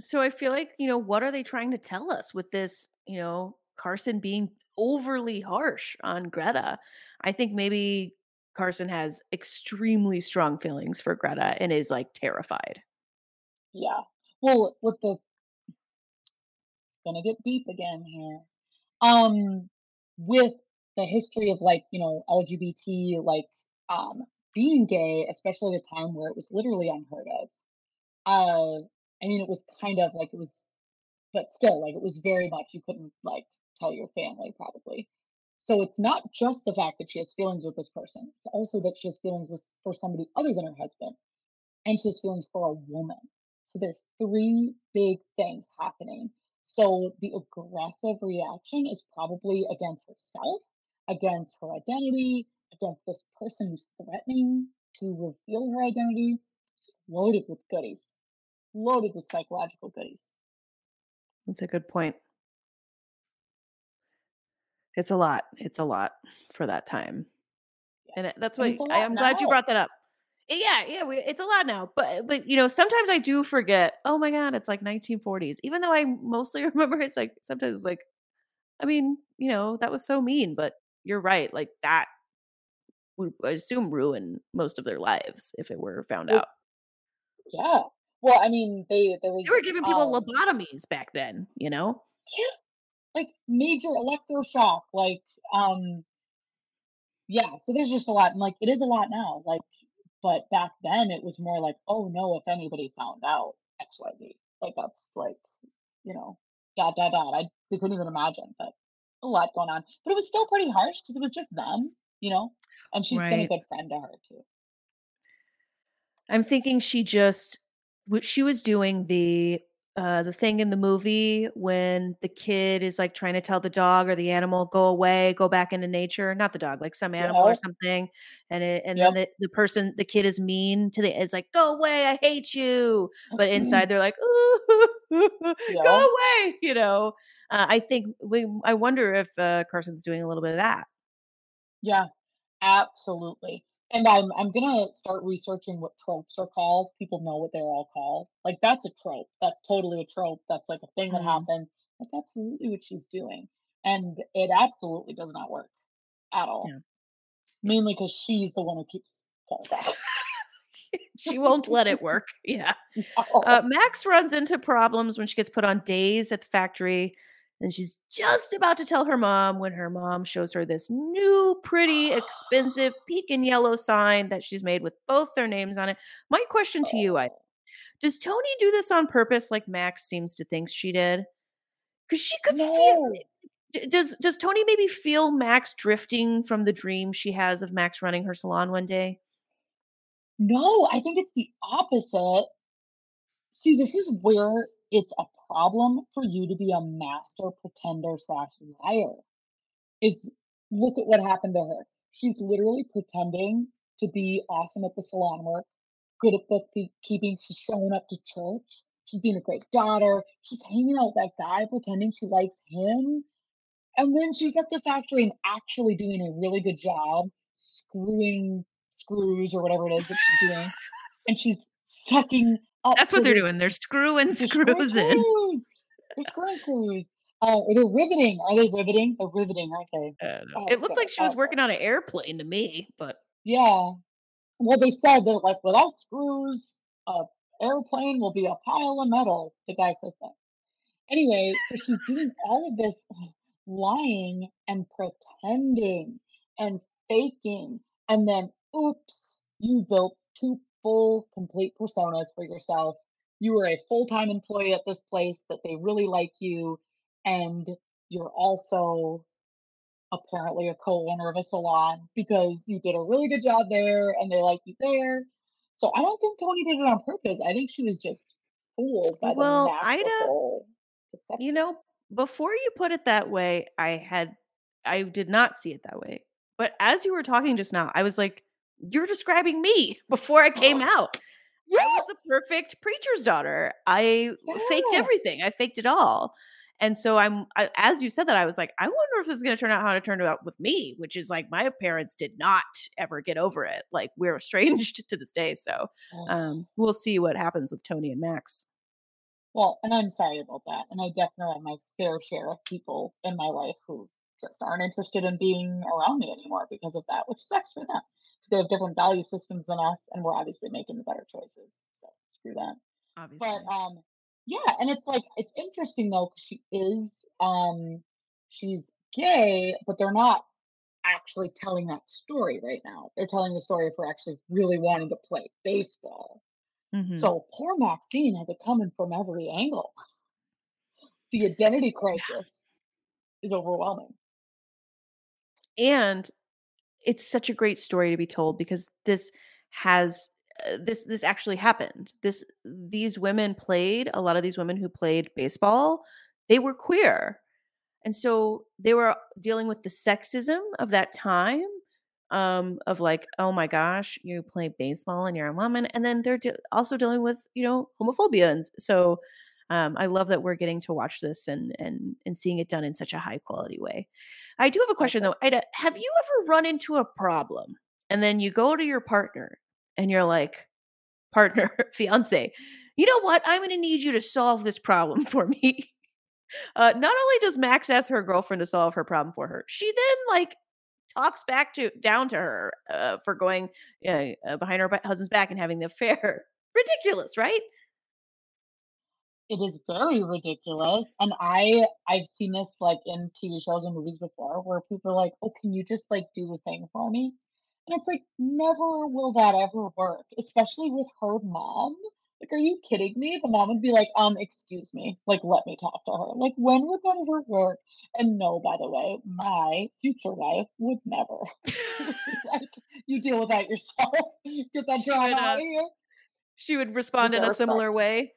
So I feel like, you know, what are they trying to tell us with this, you know, Carson being overly harsh on Greta? I think maybe Carson has extremely strong feelings for Greta and is like terrified. Yeah. Well, with the gonna get deep again here. Um, with the history of like, you know, LGBT, like, um, being gay, especially at a time where it was literally unheard of. Uh, I mean, it was kind of like it was, but still, like, it was very much you couldn't like tell your family probably. So it's not just the fact that she has feelings with this person; it's also that she has feelings with for somebody other than her husband, and she has feelings for a woman. So there's three big things happening. So the aggressive reaction is probably against herself, against her identity, against this person who's threatening to reveal her identity. Loaded with goodies, loaded with psychological goodies. That's a good point. It's a lot. It's a lot for that time. Yeah. And uh, that's why it's a I, lot am glad you brought that up. Yeah, yeah, we, it's a lot now. But but you know, sometimes I do forget. Oh my god, it's like 1940s. Even though I mostly remember it's like sometimes it's like I mean, you know, that was so mean, but you're right. Like that would I assume ruin most of their lives if it were found out. Yeah. Well, I mean, they there They were giving people um lobotomies back then, you know? yeah, like major electroshock, like um yeah, so there's just a lot and like it is a lot now. Like but back then it was more like, oh no, if anybody found out XYZ. Like that's like, you know, dot dot dot. I couldn't even imagine, but a lot going on. But it was still pretty harsh because it was just them, you know? And she's been a good friend to her too. I'm thinking she just what she was doing the uh the thing in the movie when the kid is like trying to tell the dog or the animal go away, go back into nature, not the dog, like some animal or something. And it and then the, the person the kid is mean to the is like, go away, I hate you. But inside they're like, ooh, go away, you know. Uh, I think we I wonder if uh, Carson's doing a little bit of that. Yeah. Absolutely. And I'm I'm gonna start researching what tropes are called. People know what they're all called. Like that's a trope. That's totally a trope. That's like a thing that Mm. happens. That's absolutely what she's doing. And it absolutely does not work at all. Yeah. Mainly because she's the one who keeps going back. She won't let it work. Yeah. Uh, Max runs into problems when she gets put on days at the factory. And she's just about to tell her mom when her mom shows her this new, pretty, expensive pink and yellow sign that she's made with both their names on it. My question to you, I Oh, does Toni do this on purpose like Max seems to think she did? Because she could feel no. d- does does Toni maybe feel Max drifting from the dream she has of Max running her salon one day? No, I think it's the opposite. See, this is where it's a problem for you to be a master pretender slash liar. Is look at what happened to her. She's literally pretending to be awesome at the salon work, good at bookkeeping. She's showing up to church. She's being a great daughter. She's hanging out with that guy, pretending she likes him. And then she's at the factory and actually doing a really good job screwing screws or whatever it is that she's doing. and she's sucking. That's what they're doing. They're screwing screws in. Screws. They're screwing screws. Oh, they're riveting. Are they riveting? They're riveting, aren't they? Oh, it looked like she was working on an airplane to me, but yeah. Well, they said they're like without screws, a airplane will be a pile of metal. The guy says that. Anyway, so she's doing all of this lying and pretending and faking, and then oops, you built two full, complete personas for yourself. You are a full time employee at this place that they really like you, and you're also apparently a co-owner of a salon because you did a really good job there and they like you there. So I don't think Toni did it on purpose. I think she was just fooled by well, the masterful deception. You know, before you put it that way, I had I did not see it that way. But as you were talking just now, I was like, you're describing me before I came out. Yeah. I was the perfect preacher's daughter. I yeah. faked everything. I faked it all. And so I'm, I, as you said that, I was like, I wonder if this is going to turn out how it turned out with me, which is like my parents did not ever get over it. Like we're estranged to this day. So um, we'll see what happens with Toni and Max. Well, and I'm sorry about that. And I definitely have my fair share of people in my life who just aren't interested in being around me anymore because of that, which sucks for them they have different value systems than us, and we're obviously making the better choices. So screw that. Obviously. But um, yeah, and it's like it's interesting though because she is um she's gay, but they're not actually telling that story right now. They're telling the story of her actually really wanting to play baseball. Mm-hmm. So poor Maxine has it coming from every angle. The identity crisis is overwhelming. And it's such a great story to be told because this has uh, this this actually happened. This these women played a lot of these women who played baseball, they were queer. And so they were dealing with the sexism of that time um of like oh my gosh you play baseball and you're a woman and then they're de- also dealing with you know homophobia and so um i love that we're getting to watch this and and and seeing it done in such a high quality way i do have a question though ida have you ever run into a problem and then you go to your partner and you're like, partner, fiance, you know what? I'm going to need you to solve this problem for me. Uh, not only does Max ask her girlfriend to solve her problem for her, she then like talks back to down to her uh, for going uh, behind her husband's back and having the affair. Ridiculous, right? It is very ridiculous, and I I've seen this like in TV shows and movies before, where people are like, "Oh, can you just like do the thing for me?" And it's like, never will that ever work, especially with her mom. Like, are you kidding me? The mom would be like, um, excuse me, like, let me talk to her. Like, when would that ever work? And no, by the way, my future wife would never. like, you deal with that yourself. Get that drama out of here. She would respond in a similar way.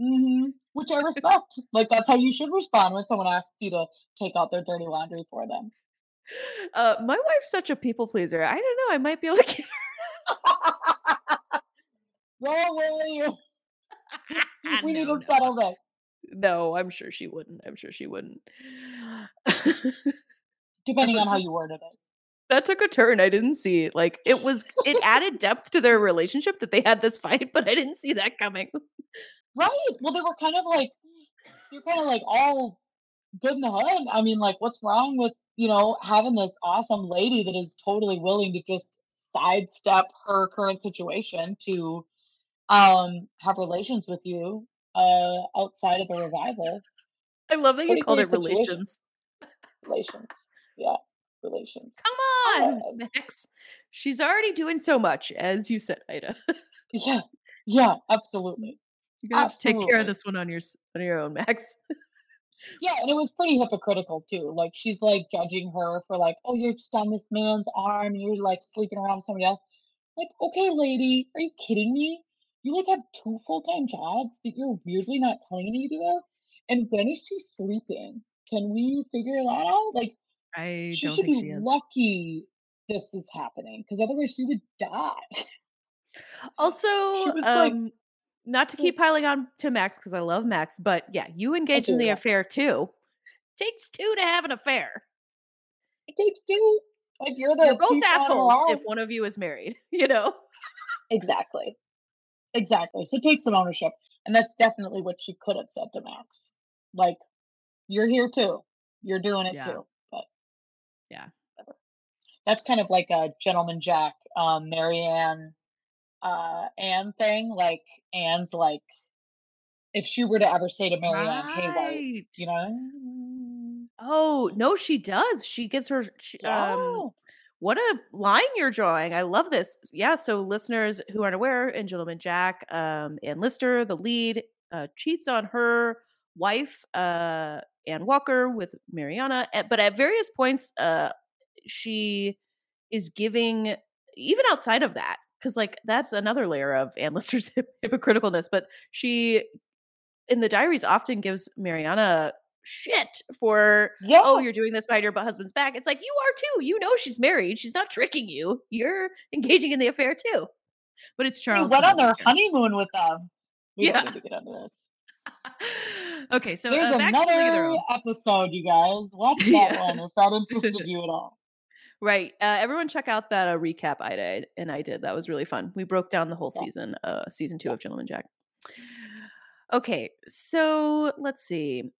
Mm-hmm. Which I respect. like, that's how you should respond when someone asks you to take out their dirty laundry for them. Uh, my wife's such a people pleaser. I don't know. I might be able to get her. You? we no, need to no. settle this. No, I'm sure she wouldn't. I'm sure she wouldn't. Depending on how you worded it. That took a turn. I didn't see. it. Like it was it added depth to their relationship that they had this fight, but I didn't see that coming. Right. Well, they were kind of like you're kind of like all good in the hood. I mean, like, what's wrong with you know, having this awesome lady that is totally willing to just sidestep her current situation to um have relations with you uh outside of a revival. I love that you called it situation. relations. Relations. Yeah. Relations. Come on, uh, Max. She's already doing so much, as you said, Ida. yeah. Yeah, absolutely. You're gonna have to take care of this one on your on your own, Max. Yeah, and it was pretty hypocritical too. Like she's like judging her for like, oh, you're just on this man's arm and you're like sleeping around with somebody else. Like, okay, lady, are you kidding me? you like have two full time jobs that you're weirdly not telling me about. And when is she sleeping? Can we figure that out? Like, I she don't should think be she is. lucky this is happening because otherwise she would die. Also, She was like, um, not to keep piling on to Max because I love Max, but yeah, you engage in the yeah. affair too. Takes two to have an affair. it takes two. Like you're the You're both assholes if one of you is married, you know? Exactly. Exactly. So take some ownership. And that's definitely what she could have said to Max. Like, you're here too. You're doing it Yeah. too. But Yeah. whatever. That's kind of like a gentleman Jack, um, Mariana, uh, Anne thing. Like Anne's like, if she were to ever say to Mariana, "Hey, White," Right. you know, Oh, no, she does. She gives her she, um what a line you're drawing. I love this. Yeah, so listeners who aren't aware, in Gentleman Jack, um, Anne Lister, the lead, uh, cheats on her wife, uh, Ann Walker, with Mariana. eh, But at various points, uh, she is giving, even outside of that, because like that's another layer of Anne Lister's hip- hypocriticalness. But she, in the diaries, often gives Mariana shit for yeah. oh, you're doing this behind your husband's back. It's like you are too. You know she's married. She's not tricking you. You're engaging in the affair too. But it's They Charles. went on their honeymoon with them. We Yeah. to get into this. okay, so There's uh, back to League of Their another episode, you guys. Watch that Yeah. one if that interested you at all. Right. Uh, everyone check out that uh, recap I did and I did. That was really fun. We broke down the whole Yeah. season, uh, season two Yeah. of Gentleman Jack. Okay, so let's see.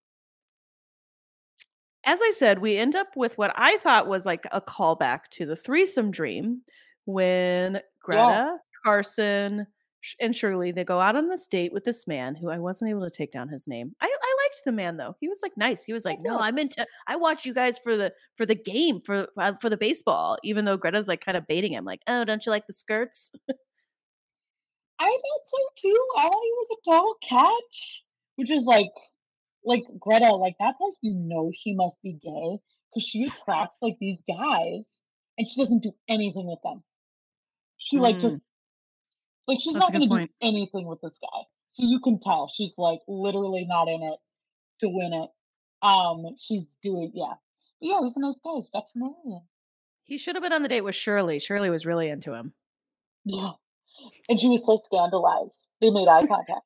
As I said, we end up with what I thought was like a callback to the threesome dream when Greta, Carson, and Shirley they go out on this date with this man who I wasn't able to take down his name. I, I liked the man though. He was like nice. He was like, no. I'm into. I watch you guys for the for the game for uh, for the baseball. Even though Greta's like kind of baiting him, like, oh, don't you like the skirts? I thought so too. I thought he was a total catch, which is like, like Greta, like that's how you know she must be gay because she attracts like these guys and she doesn't do anything with them. She like Mm. just like she's That's not gonna do anything with this guy. So you can tell she's like literally not in it to win it. Um, she's doing yeah. But yeah, he's a nice guy. He's veterinarian. He should have been on the date with Shirley. Shirley was really into him. Yeah. And she was so scandalized. They made eye contact.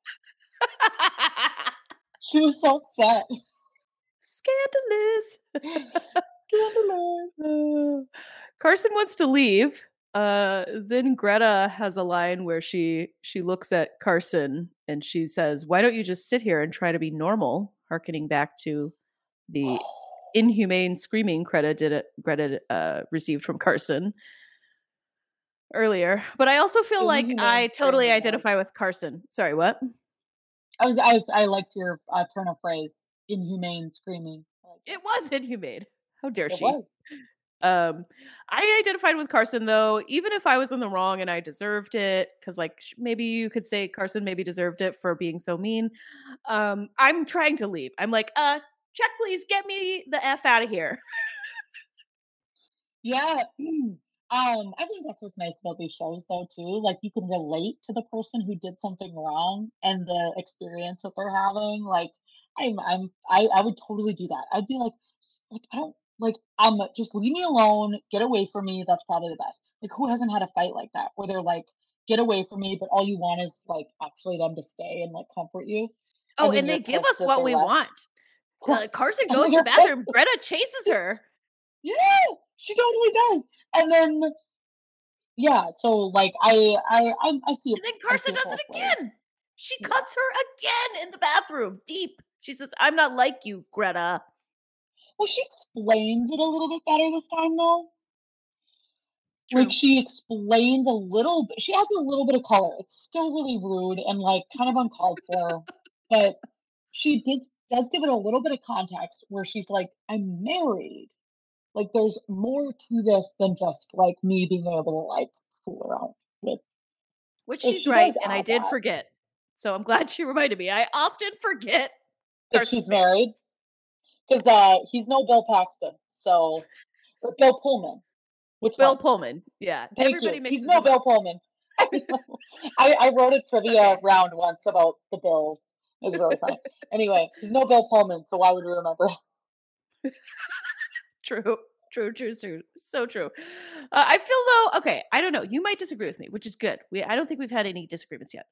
She was so upset. Scandalous. Scandalous. Carson wants to leave. Uh, then Greta has a line where she she looks at Carson and she says, "Why don't you just sit here and try to be normal?" Harkening back to the inhumane screaming Greta did it, Greta uh, received from Carson earlier. But I also feel like I totally screaming, identify with Carson. Sorry, what? I was, I was, I liked your uh, turn of phrase. Inhumane screaming. It was inhumane. How dare It she? was. Um, I identified with Carson though, even if I was in the wrong and I deserved it, because like maybe you could say Carson maybe deserved it for being so mean. Um, I'm trying to leave. I'm like, uh, check, please get me the f out of here. Yeah. Um, I think that's what's nice about these shows though too. Like you can relate to the person who did something wrong and the experience that they're having. Like I'm I'm I, I would totally do that. I'd be like like I don't like um just leave me alone, get away from me. That's probably the best. Like who hasn't had a fight like that where they're like, get away from me, but all you want is like actually them to stay and like comfort you. Oh, then and they give us what we left. want. Uh, Carson goes to the bathroom. Greta chases her. Yeah, she totally does. And then yeah, so like I I I, I see. And then Carson does it again. She Yeah. cuts her again in the bathroom, deep. She says, I'm not like you, Greta. Well, she explains it a little bit better this time, though. True. Like she explains a little bit. She adds a little bit of color. It's still really rude and like kind of uncalled for, but she does does give it a little bit of context where she's like, "I'm married." Like there's more to this than just like me being able to like fool around with. Which she's she right, and I did that. forget. So I'm glad she reminded me. I often forget. That she's married. Because uh, he's no Bill Paxton, so or Bill Pullman. Which Bill one? Pullman. Yeah. Thank Everybody you. mixes He's no them up. Bill Pullman. I, I wrote a trivia round once about the Bills. It was really funny. Anyway, there's no Bill Pullman, so why would we remember? true. True, true, true. So true. Uh, I feel though, okay, I don't know. You might disagree with me, which is good. We I don't think we've had any disagreements yet.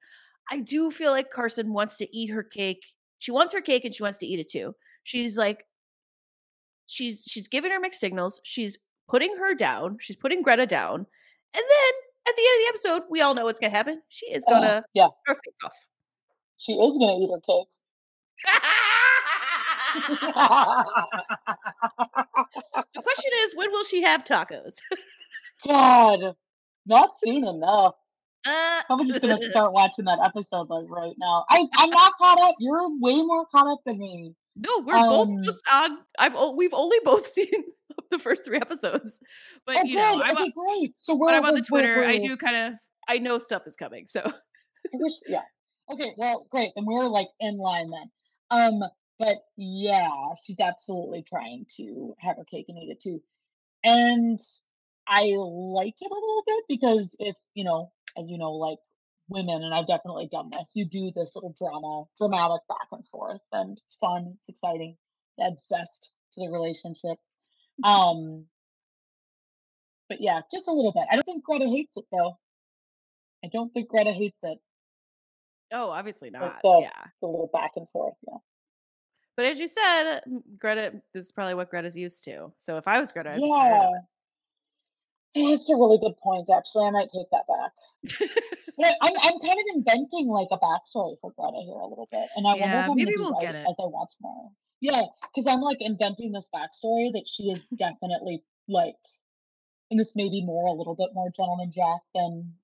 I do feel like Carson wants to eat her cake. She wants her cake and she wants to eat it too. She's like she's she's giving her mixed signals. She's putting her down. She's putting Greta down. And then at the end of the episode, we all know what's gonna happen. She is gonna uh, yeah. her face off. She is gonna eat her cake. the question is, when will she have tacos? God, not soon enough. Uh, I'm just gonna start watching that episode like right now. I I'm not caught up. You're way more caught up than me. No, we're um, both just on. I've we've only both seen the first three episodes, but oh, you know, I'm okay, great. So we're, I'm on the Twitter. I do kind of I know stuff is coming. So I wish, yeah. Okay, well, great. Then we're like in line then. Um, but yeah, she's absolutely trying to have her cake and eat it too. And I like it a little bit because if, you know, as you know, like women, and I've definitely done this, you do this little drama, dramatic back and forth, and it's fun, it's exciting, it adds zest to the relationship. Um, but yeah, just a little bit. I don't think Greta hates it though. I don't think Greta hates it. Oh, obviously not. The, yeah. The little back and forth, yeah. But as you said, Greta, this is probably what Greta's used to. So if I was Greta, I'd yeah. That's a really good point, actually. I might take that back. But I'm, I'm kind of inventing like a backstory for Greta here a little bit. And I yeah, wonder if I'm maybe we'll right get it. as I watch more. Yeah, because I'm like inventing this backstory that she is definitely like, and this may be more a little bit more gentleman Jack than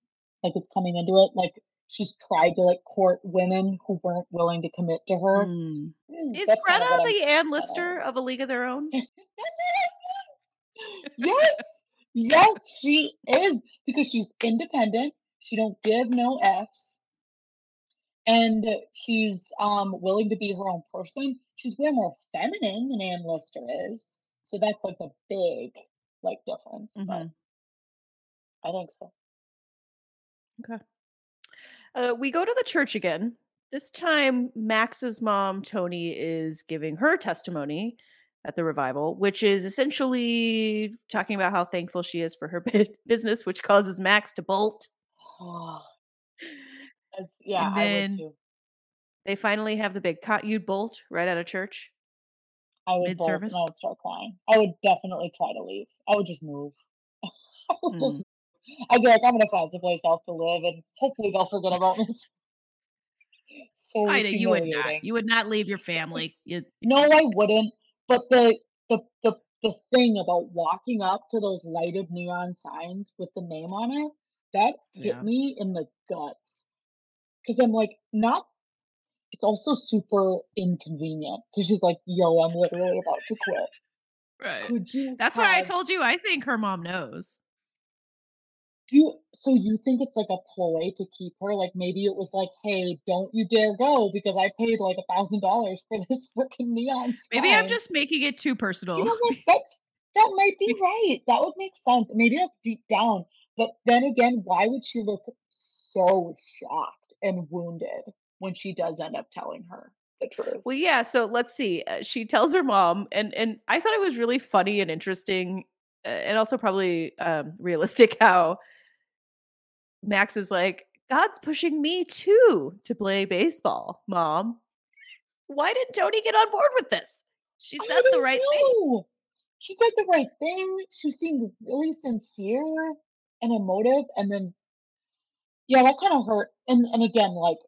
like it's coming into it. Like she's tried to like court women who weren't willing to commit to her. Mm. Is Greta the Anne Lister of A League of Their Own? yes, yes, she is because she's independent. She don't give no f's, and she's um willing to be her own person. She's way more feminine than Anne Lister is, so that's like the big like difference. Mm-hmm. But I think so. Okay. Uh, we go to the church again. This time, Max's mom, Toni, is giving her testimony at the revival, which is essentially talking about how thankful she is for her business, which causes Max to bolt. Yeah, and then They finally have the big cut. You'd bolt right out of church. I would mid-service. bolt and I would start crying. I would definitely try to leave. I would just move. I would mm. just I'd be like, I'm gonna find someplace else to live, and hopefully they'll forget about me. so I know you would not. You would not leave your family. You... No, I wouldn't. But the the the the thing about walking up to those lighted neon signs with the name on it that hit yeah. me in the guts because I'm like, not. It's also super inconvenient because she's like, "Yo, I'm literally about to quit." Right. Could you? That's have... why I told you. I think her mom knows. Do you, so you think it's like a ploy to keep her? Like maybe it was like, hey, don't you dare go because I paid like a thousand dollars for this freaking neon. Sign. Maybe I'm just making it too personal. You know what? That's that might be right. That would make sense. Maybe that's deep down. But then again, why would she look so shocked and wounded when she does end up telling her the truth? Well, yeah. So let's see. Uh, she tells her mom, and and I thought it was really funny and interesting, uh, and also probably um, realistic how Max is like, God's pushing me too to play baseball, mom. Why didn't Toni get on board with this? She said the right know. thing. She said the right thing. She seemed really sincere and emotive. And then, yeah, that kind of hurt. And and again, like,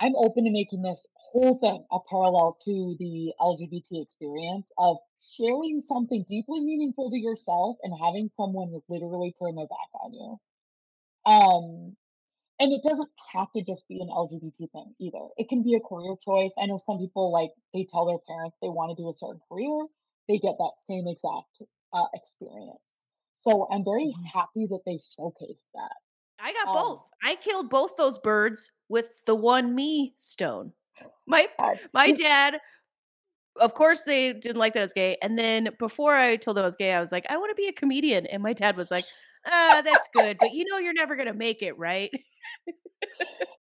I'm open to making this whole thing a parallel to the LGBT experience of sharing something deeply meaningful to yourself and having someone literally turn their back on you. Um, and it doesn't have to just be an LGBT thing either. It can be a career choice. I know some people like they tell their parents they want to do a certain career, they get that same exact uh, experience. So I'm very mm-hmm. happy that they showcased that. I got um, both. I killed both those birds with the one me stone. My my dad of course they didn't like that I was gay. And then before I told them I was gay, I was like, I want to be a comedian. And my dad was like, uh, that's good, but you know you're never gonna make it, right?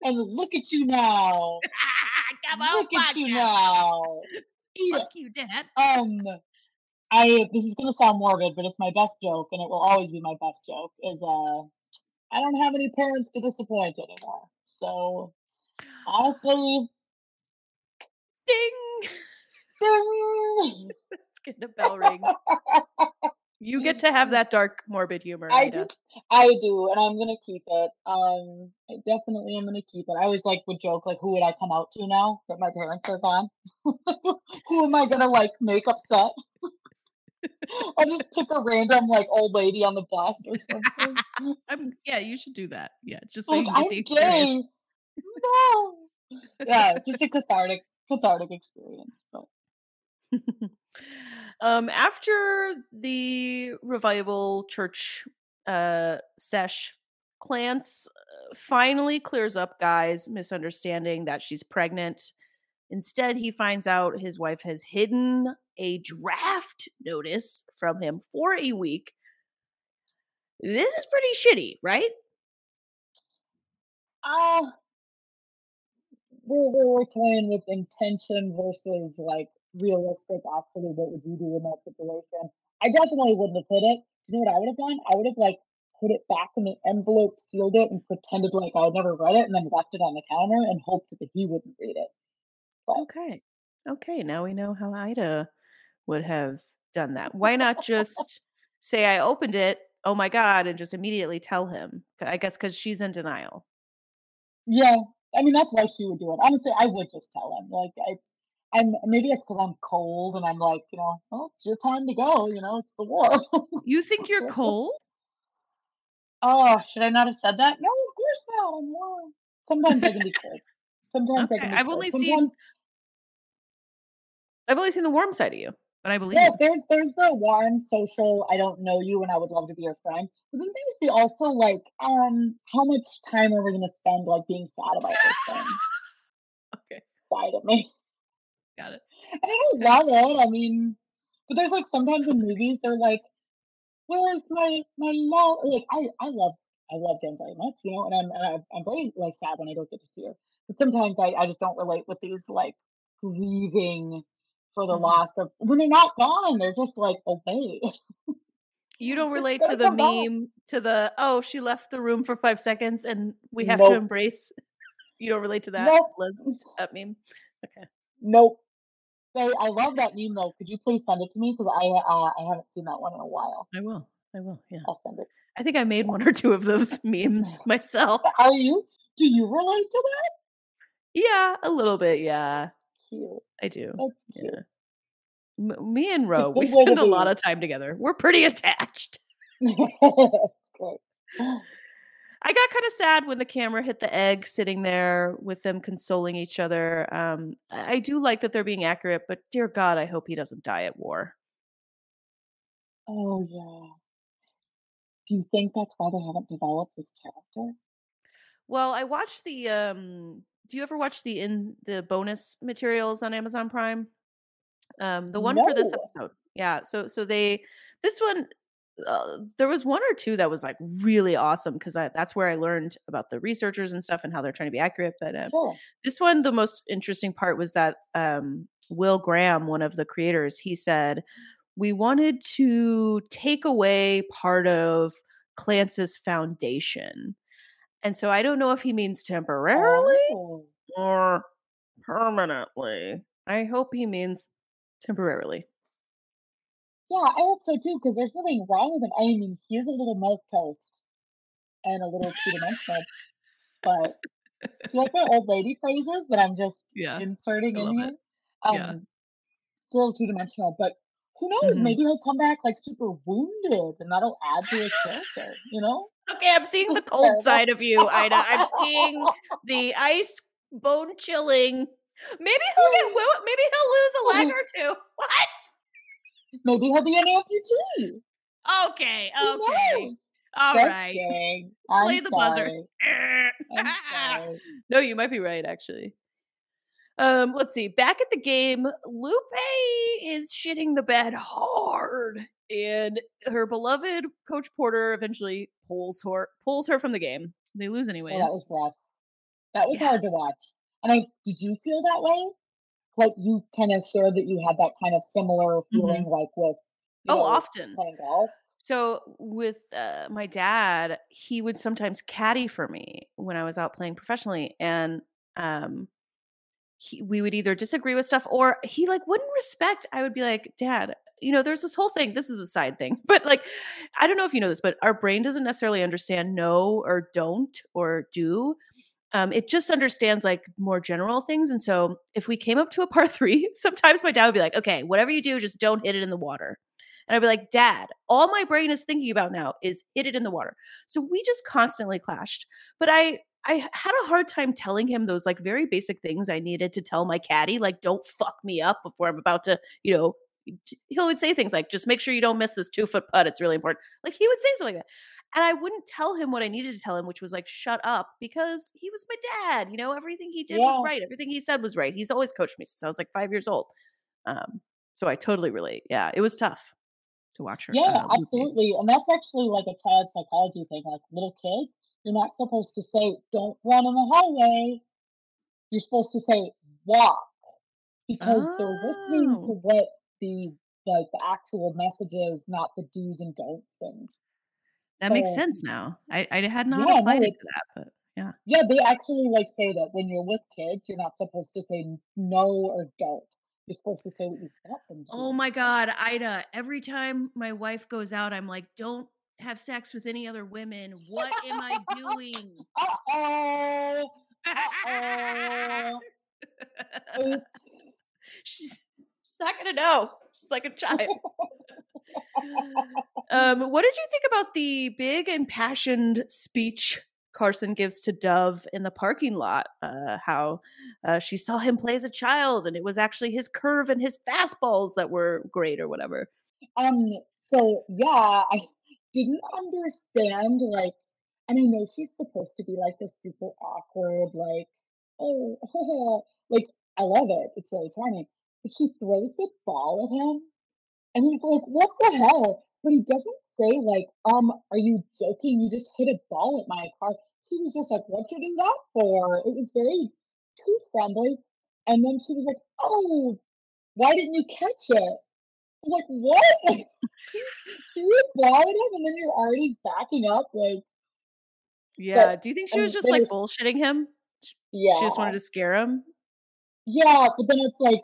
and look at you now. Come on, look at you now. Fuck you, Dad. Um, I this is gonna sound morbid, but it's my best joke, and it will always be my best joke. Is uh, I don't have any parents to disappoint anymore. So honestly, Ding. ding. Let's get a bell ring. You get to have that dark, morbid humor. I Ida. do, I do, and I'm gonna keep it. Um, I definitely am gonna keep it. I always like would joke like, who would I come out to now that my parents are gone? who am I gonna like make upset? I'll just pick a random like old lady on the bus or something. I'm, yeah, you should do that. Yeah, just so like I'm gay. No. Yeah, just a cathartic, cathartic experience. But um, after the revival church uh, sesh, Clance uh, finally clears up Guy's misunderstanding that she's pregnant. Instead, he finds out his wife has hidden a draft notice from him for a week. This is pretty shitty, right? uh we're, we're, toying with intention versus like realistic. Actually, what would you do in that situation? I definitely wouldn't have hit it. You know what I would have done? I would have like put it back in the envelope, sealed it, and pretended like I had never read it, and then left it on the counter and hoped that he wouldn't read it. But Okay. Okay. Now we know how Ida would have done that. Why not just say, I opened it, oh my God, and just immediately tell him? I guess because she's in denial. yeah, I mean that's why she would do it. Honestly, I would just tell him. Like it's, I'm maybe it's because I'm cold and I'm like, you know, well, it's your time to go. You know, it's the war. You think you're cold? oh, should I not have said that? No, of course not. I'm warm. Sometimes I can be cold. Sometimes I Okay, can be I've cold. only seen- Sometimes I've only seen the warm side of you, but I believe Yeah, you. there's there's the warm social. I don't know you, and I would love to be your friend. But then there's the also like, um, how much time are we gonna spend like being sad about this thing Okay. side of me? Got it. And I don't love it. I mean, but there's like sometimes in movies they're like, "Where's my my love?" Like I I love I love Jen very much, you know, and I'm and I'm, I'm very like sad when I don't get to see her. But sometimes I I just don't relate with these like grieving for the Mhm. loss of when they're not gone. They're just like away. You don't relate gotta the meme, to the, oh, she left the room for five seconds and we have to embrace. You don't relate to that, Nope. That meme? Okay. Nope. Say, I love that meme though. Could you please send it to me? Because I uh, I haven't seen that one in a while. I will. I will. Yeah. I'll send it. I think I made one or two of those memes myself. Are you? Do you relate to that? Yeah, a little bit. Yeah, Cute. I do. That's cute. Yeah. M- me and Ro, we spend a lot of time together. We're pretty attached. That's great. I got kind of sad when the camera hit the egg sitting there with them consoling each other. Um, I I do like that they're being accurate, but dear God, I hope he doesn't die at war. Oh yeah. Do you think that's why they haven't developed this character? Well, I watched the. Um, do you ever watch the in the bonus materials on Amazon Prime? Um, the one for this episode. Yeah. So so they this one. Uh, there was one or two that was like really awesome because that's where I learned about the researchers and stuff and how they're trying to be accurate. But uh, Sure. this one the most interesting part was that um, will graham one of the creators he said we wanted to take away part of clance's foundation and so i don't know if he means temporarily Oh. or permanently i hope he means temporarily Yeah, I hope so too, because there's nothing wrong with him. I mean, he is a little milk toast and a little two dimensional, but do you like my old lady phrases that I'm just Yeah, inserting in here? it. Um, Yeah. it's a little two dimensional, but who knows? Mhm. Maybe he'll come back like super wounded, and that'll add to his character. You know? okay i'm seeing the cold side of you ida i'm seeing the ice bone chilling maybe he'll get wo- maybe he'll lose a leg or two what Maybe he'll be an amputee. Okay, okay. All Just right. Play the buzzer. sorry. I'm sorry. no, you might be right, actually. Um, let's see. Back at the game, Lupe is shitting the bed hard, and her beloved Coach Porter eventually pulls her pulls her from the game. They lose anyways. Oh, that was rough. That was Yeah. hard to watch. And I did you feel that way? Like you kind of shared that you had that kind of similar feeling, like with oh, know, often. playing golf. So with uh, my dad, he would sometimes caddy for me when I was out playing professionally, and um, he, we would either disagree with stuff or he like wouldn't respect. I would be like, Dad, you know, there's this whole thing. This is a side thing, but like, I don't know if you know this, but our brain doesn't necessarily understand no or don't or do. Um, it just understands like more general things. And so if we came up to a par three, sometimes my dad would be like, okay, whatever you do, just don't hit it in the water. And I'd be like, Dad, all my brain is thinking about now is hit it in the water. So we just constantly clashed. But I I had a hard time telling him those like very basic things I needed to tell my caddy, like, don't fuck me up before I'm about to, you know, he would say things like, just make sure you don't miss this two foot putt. It's really important. Like he would say something like that. And I wouldn't tell him what I needed to tell him, which was like, shut up, because he was my dad. You know, everything he did was right. Everything he said was right. He's always coached me since I was like five years old. Um, so I totally relate. Yeah, it was tough to watch her. Yeah, uh, absolutely. And that's actually like a child psychology thing. Like little kids, you're not supposed to say, don't run in the hallway. You're supposed to say, walk. Because they're listening to Oh. what the like the actual messages, not the do's and don'ts. And That makes sense now. I, I had not yeah, applied no, it to that, but yeah. yeah, they actually like say that when you're with kids, you're not supposed to say no or don't. You're supposed to say what you want them to. Oh my God, Ida, every time my wife goes out, I'm like, don't have sex with any other women. What am I doing? Oh. Oh. She's, she's not going to know. She's like a child. um, what did you think about the big impassioned speech Carson gives to Dove in the parking lot? Uh, how uh, she saw him play as a child, and it was actually his curve and his fastballs that were great, or whatever. Um, so yeah, I didn't understand like and I know she's supposed to be like this super awkward, like, oh, like I love it. It's very charming. But she throws the ball at him and he's like, what the hell? But he doesn't say like, um, are you joking? You just hit a ball at my car. He was just like, what'd you do that for? It was very too friendly. And then she was like, oh, why didn't you catch it? Like, what? you at him and then you're already backing up like Yeah. Do you think she was just like bullshitting him? yeah She just wanted to scare him. yeah but then it's like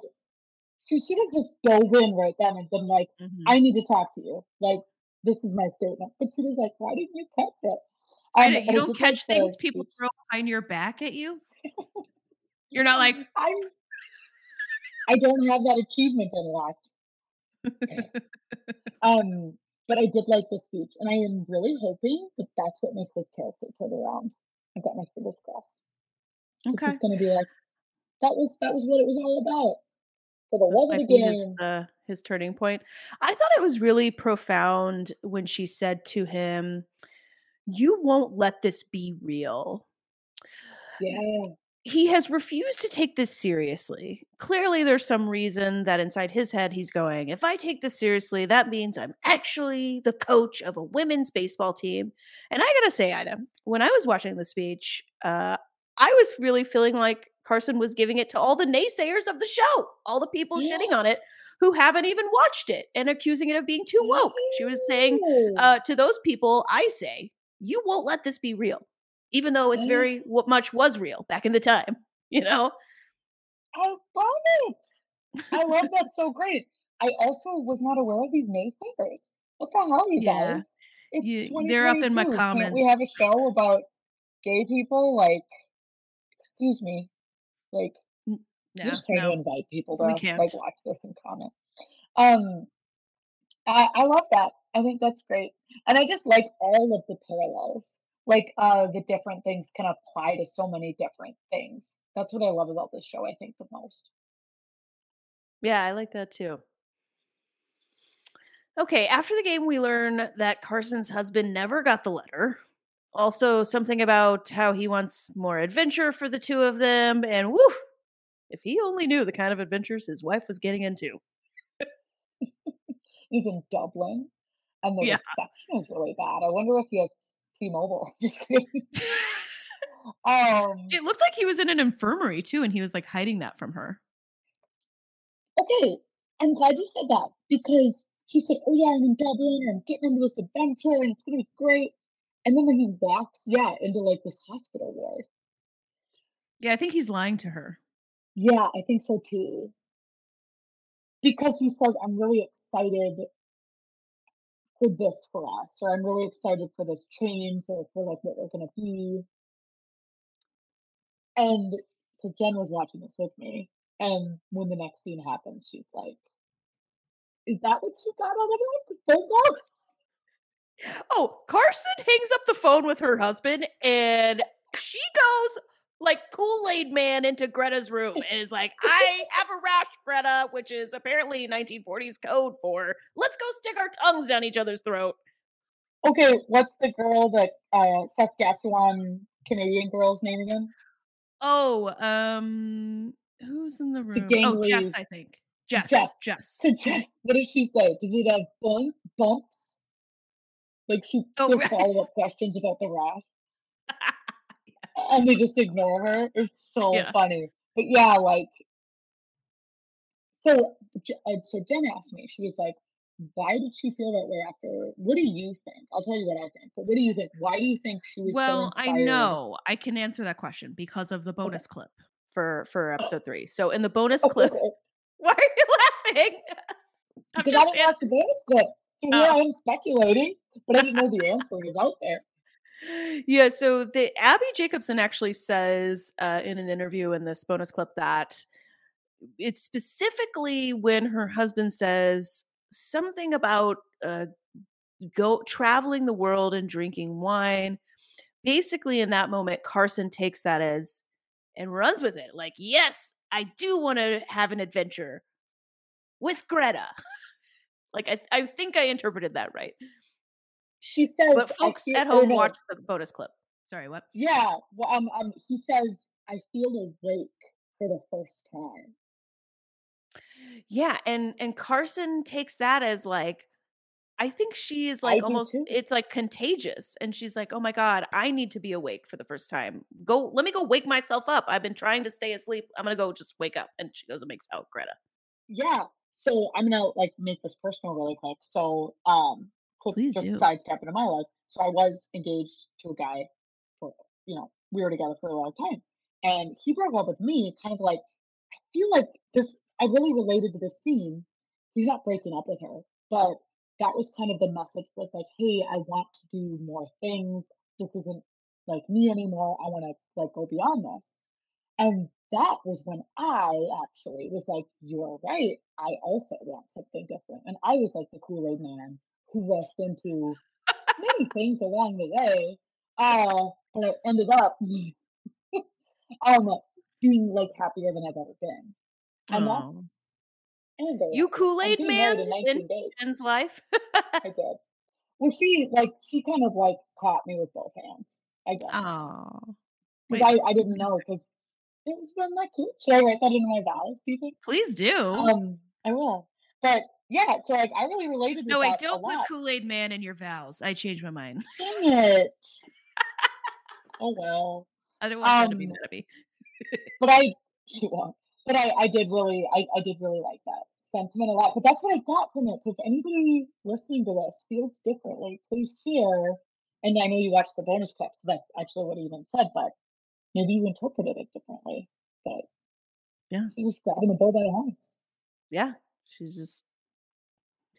she should have just dove in right then and been like Mhm. i need to talk to you like this is my statement but she was like why didn't you catch it Um, you don't catch things people throw behind your back at you. You're not like, i'm i don't have that achievement unlocked um but i did like the speech and i am really hoping that that's what makes his character turn around i've got my fingers crossed okay. it's gonna be like that was that was what it was all about for the love of the game his uh, his turning point. I thought it was really profound when she said to him, "You won't let this be real." yeah He has refused to take this seriously. Clearly, there's some reason that inside his head he's going, "If I take this seriously, that means I'm actually the coach of a women's baseball team." And I gotta say, Ida, when I was watching the speech, uh, I was really feeling like Carson was giving it to all the naysayers of the show, all the people shitting on it who haven't even watched it and accusing it of being too woke. She was saying uh, to those people, I say, you won't let this be real, even though it's very what much was real back in the time, you know? I love it. I love that so great. I also was not aware of these naysayers. What the hell, you Yeah. guys? You- they're up in my 2022. Can't we have a show about gay people? Like, excuse me. Like, Yeah, just trying to invite people to like watch this and comment. Um, I, I love that. I think that's great. And I just like all of the parallels. Like uh the different things can apply to so many different things. That's what I love about this show, I think, the most. Yeah, I like that too. Okay, after the game, we learn that Carson's husband never got the letter. Also, something about how he wants more adventure for the two of them. And woo, If he only knew the kind of adventures his wife was getting into. He's in Dublin, and the Yeah. reception is really bad. I wonder if he has T-Mobile. Just kidding. um, It looked like he was in an infirmary too, and he was like hiding that from her. okay, I'm glad you said that because he said, "Oh yeah, I'm in Dublin, and I'm getting into this adventure, and it's gonna be great." And then when he walks, yeah, into like this hospital ward. Yeah, I think he's lying to her. Yeah, I think so too. Because he says, "I'm really excited for this for us," or "I'm really excited for this change, or for like what we're gonna be." And so Jen was watching this with me, and when the next scene happens, she's like, "Is that what she got out of that phone call?" Oh, Carson hangs up the phone with her husband and she goes like Kool-Aid man into Greta's room and is like, I have a rash, Greta, which is apparently 1940s code for let's go stick our tongues down each other's throat. Okay, what's the girl that uh, Saskatchewan Canadian girl's name again? Oh, um, who's in the room? Oh, Jess, I think. Jess. Jess. Jess. So Jess, what did she say? Does it have bump, bumps? Like she Oh, just right. follow up questions about the rash, and they just ignore her. It's so Yeah. funny. But yeah, like so. Uh, So Jen asked me. She was like, "Why did she feel that way after? What do you think? I'll tell you what I think. But what do you think? Why do you think she was so Well, I know I can answer that question because of the bonus clip for for Oh. episode three. So in the bonus clip, Okay, why are you laughing? I'm because I didn't watch the bonus clip, so Oh. I am speculating, but I didn't know the answer was out there. Yeah so the Abbi Jacobson actually says uh, in an interview in this bonus clip that it's specifically when her husband says something about uh, go traveling the world and drinking wine. Basically in that moment carson takes that as and runs with it like yes i do want to have an adventure with greta. Like I, I think i interpreted that right She says, but folks feel- at home no, watch the bonus clip. Sorry, what? Yeah, well, um, um, he says, I feel awake for the first time. Yeah, and and Carson takes that as like I think she is like do almost it's like contagious and she's like, "Oh my god, I need to be awake for the first time. Go let me go wake myself up. I've been trying to stay asleep. I'm to go just wake up." And she goes and makes out Greta. Yeah. So I'm gonna like make this personal really quick. So um Please just do. sidestep into my life. So I was engaged to a guy for you know, we were together for a long time. And he broke up with me kind of like I feel like this I really related to this scene. He's not breaking up with her, but that was kind of the message was like, hey, I want to do more things. This isn't like me anymore. I want to like go beyond this. And that was when I actually was like, you are right. I also want something different. And I was like the Kool Aid man who rushed into many things along the way. Uh, but I ended up um, being like happier than I've ever been. And Aw. that's, and You Kool-Aid man in 19 in days. Life. I did. Well, she like she kind of like caught me with both hands. I guess Oh. because I, I didn't know because it was been that cute. Should I write that into my vows? Do you think? Please do. Um, I will. But yeah, so like I really related no, wait, don't put. Kool-Aid man in your vows. I changed my mind. Dang it. oh well. I don't want Jen to be Um, mad at me. But I she won't. But I, I did really I, I did really like that sentiment a lot. But that's what I got from it. So if anybody listening to this feels differently, please share. And I know you watched the bonus clip, so that's actually what he even said, but maybe you interpreted it differently. But Yeah. she's just grabbing the bull by the horns. Yeah, she's just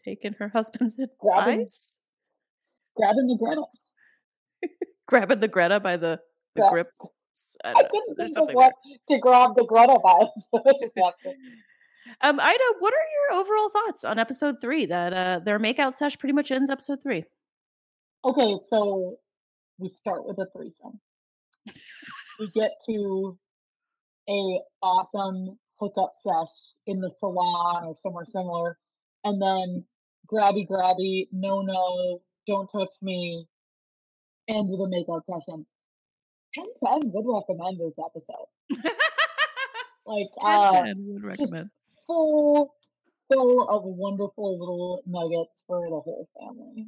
taking her husband's Grabbing- advice, Grabbing the Greta. grabbing the Greta by the, the Gra- grip. I, I couldn't there's think of what to grab the Greta by, so I just left it. there. Um, Ida, what are your overall thoughts on episode three? That uh, their makeout sesh pretty much ends episode three. Okay, so we start with a threesome. we get to a awesome hookup sesh in the salon or somewhere similar, and then grabby grabby, no no, don't touch me, end a makeout session. 10 10 would recommend this episode. Like 10, uh, 10 would recommend. full, full of wonderful little nuggets for the whole family.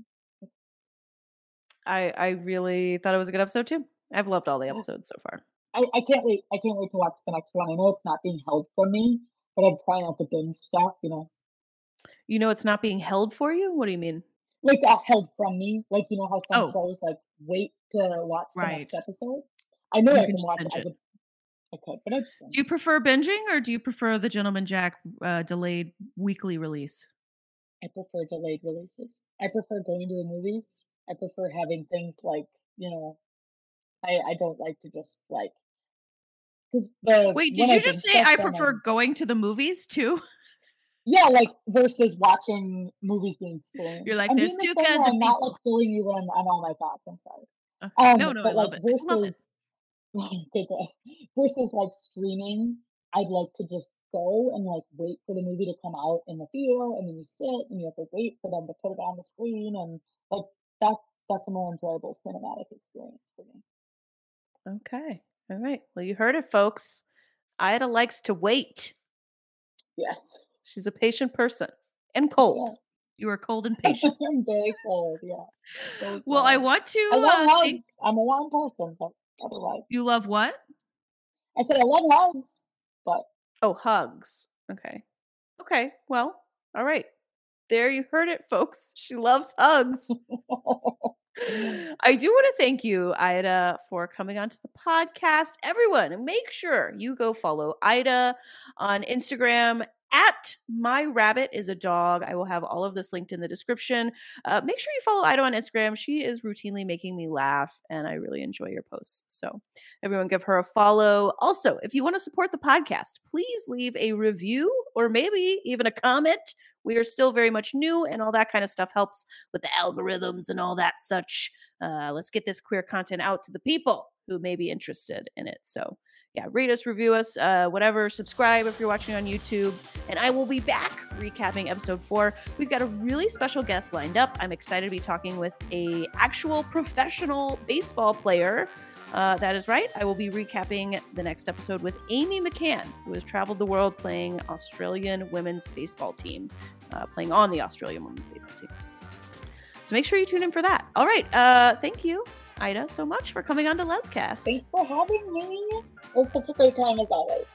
I I really thought it was a good episode too. I've loved all the episodes so far. I, I can't wait. I can't wait to watch the next one. I know it's not being held from me, but I'm trying out to binge stuff. You know, You know it's not being held for you? What do you mean? like uh, held from me. Like you know how some Oh. shows like wait to watch the Right. next episode. I know You I can watch it. I it. could, I could, but I just Do you prefer binging or do you prefer the Gentleman Jack uh, delayed weekly release? I prefer delayed releases. I prefer going to the movies. I prefer having things like you know. I I don't like to just like the Wait, did you I just say I prefer I'm- going to the movies too? Yeah, like versus watching movies being streamed. You're like, I'm "There's two where kinds of I'm not like filling you in on all my thoughts. I'm sorry. Okay. Um, no, no, I but love like it. I love it. versus okay, good. versus like streaming, I'd like to just go and like wait for the movie to come out in the theater, and then you sit and you have to wait for them to put it on the screen, and like that's that's a more enjoyable cinematic experience for me. Okay. All right. Well, you heard it, folks. Ida likes to wait. Yes, She's a patient person and cold. yeah. You are cold and patient. I'm very cold. Yeah. So well, I want to I love uh, hugs. I'm a warm person, but otherwise, you. Love what? I said I love hugs, but Oh, hugs. Okay. Okay. Well, all right. There you heard it, folks. She loves hugs. I do want to thank you, Ida, for coming onto the podcast. Everyone, make sure you go follow Ida on Instagram at my rabbit is a dog. I will have all of this linked in the description. Uh, make sure you follow Ida on Instagram. She is routinely making me laugh, and I really enjoy your posts. So, everyone, give her a follow. Also, if you want to support the podcast, please leave a review or maybe even a comment. We are still very much new, and all that kind of stuff helps with the algorithms and all that such. Uh, let's get this queer content out to the people who may be interested in it. So, yeah, rate us, review us, uh, whatever. Subscribe if you're watching on YouTube. And I will be back recapping episode four. We've got a really special guest lined up. I'm excited to be talking with a actual professional baseball player. Uh, that is right. I will be recapping the next episode with Amy McCann, who has traveled the world playing Australian women's baseball team, uh, playing on the Australian women's baseball team. So make sure you tune in for that. All right. Uh, thank you, Ida, so much for coming on to LezCast. thanks for having me. It was such a great time as always.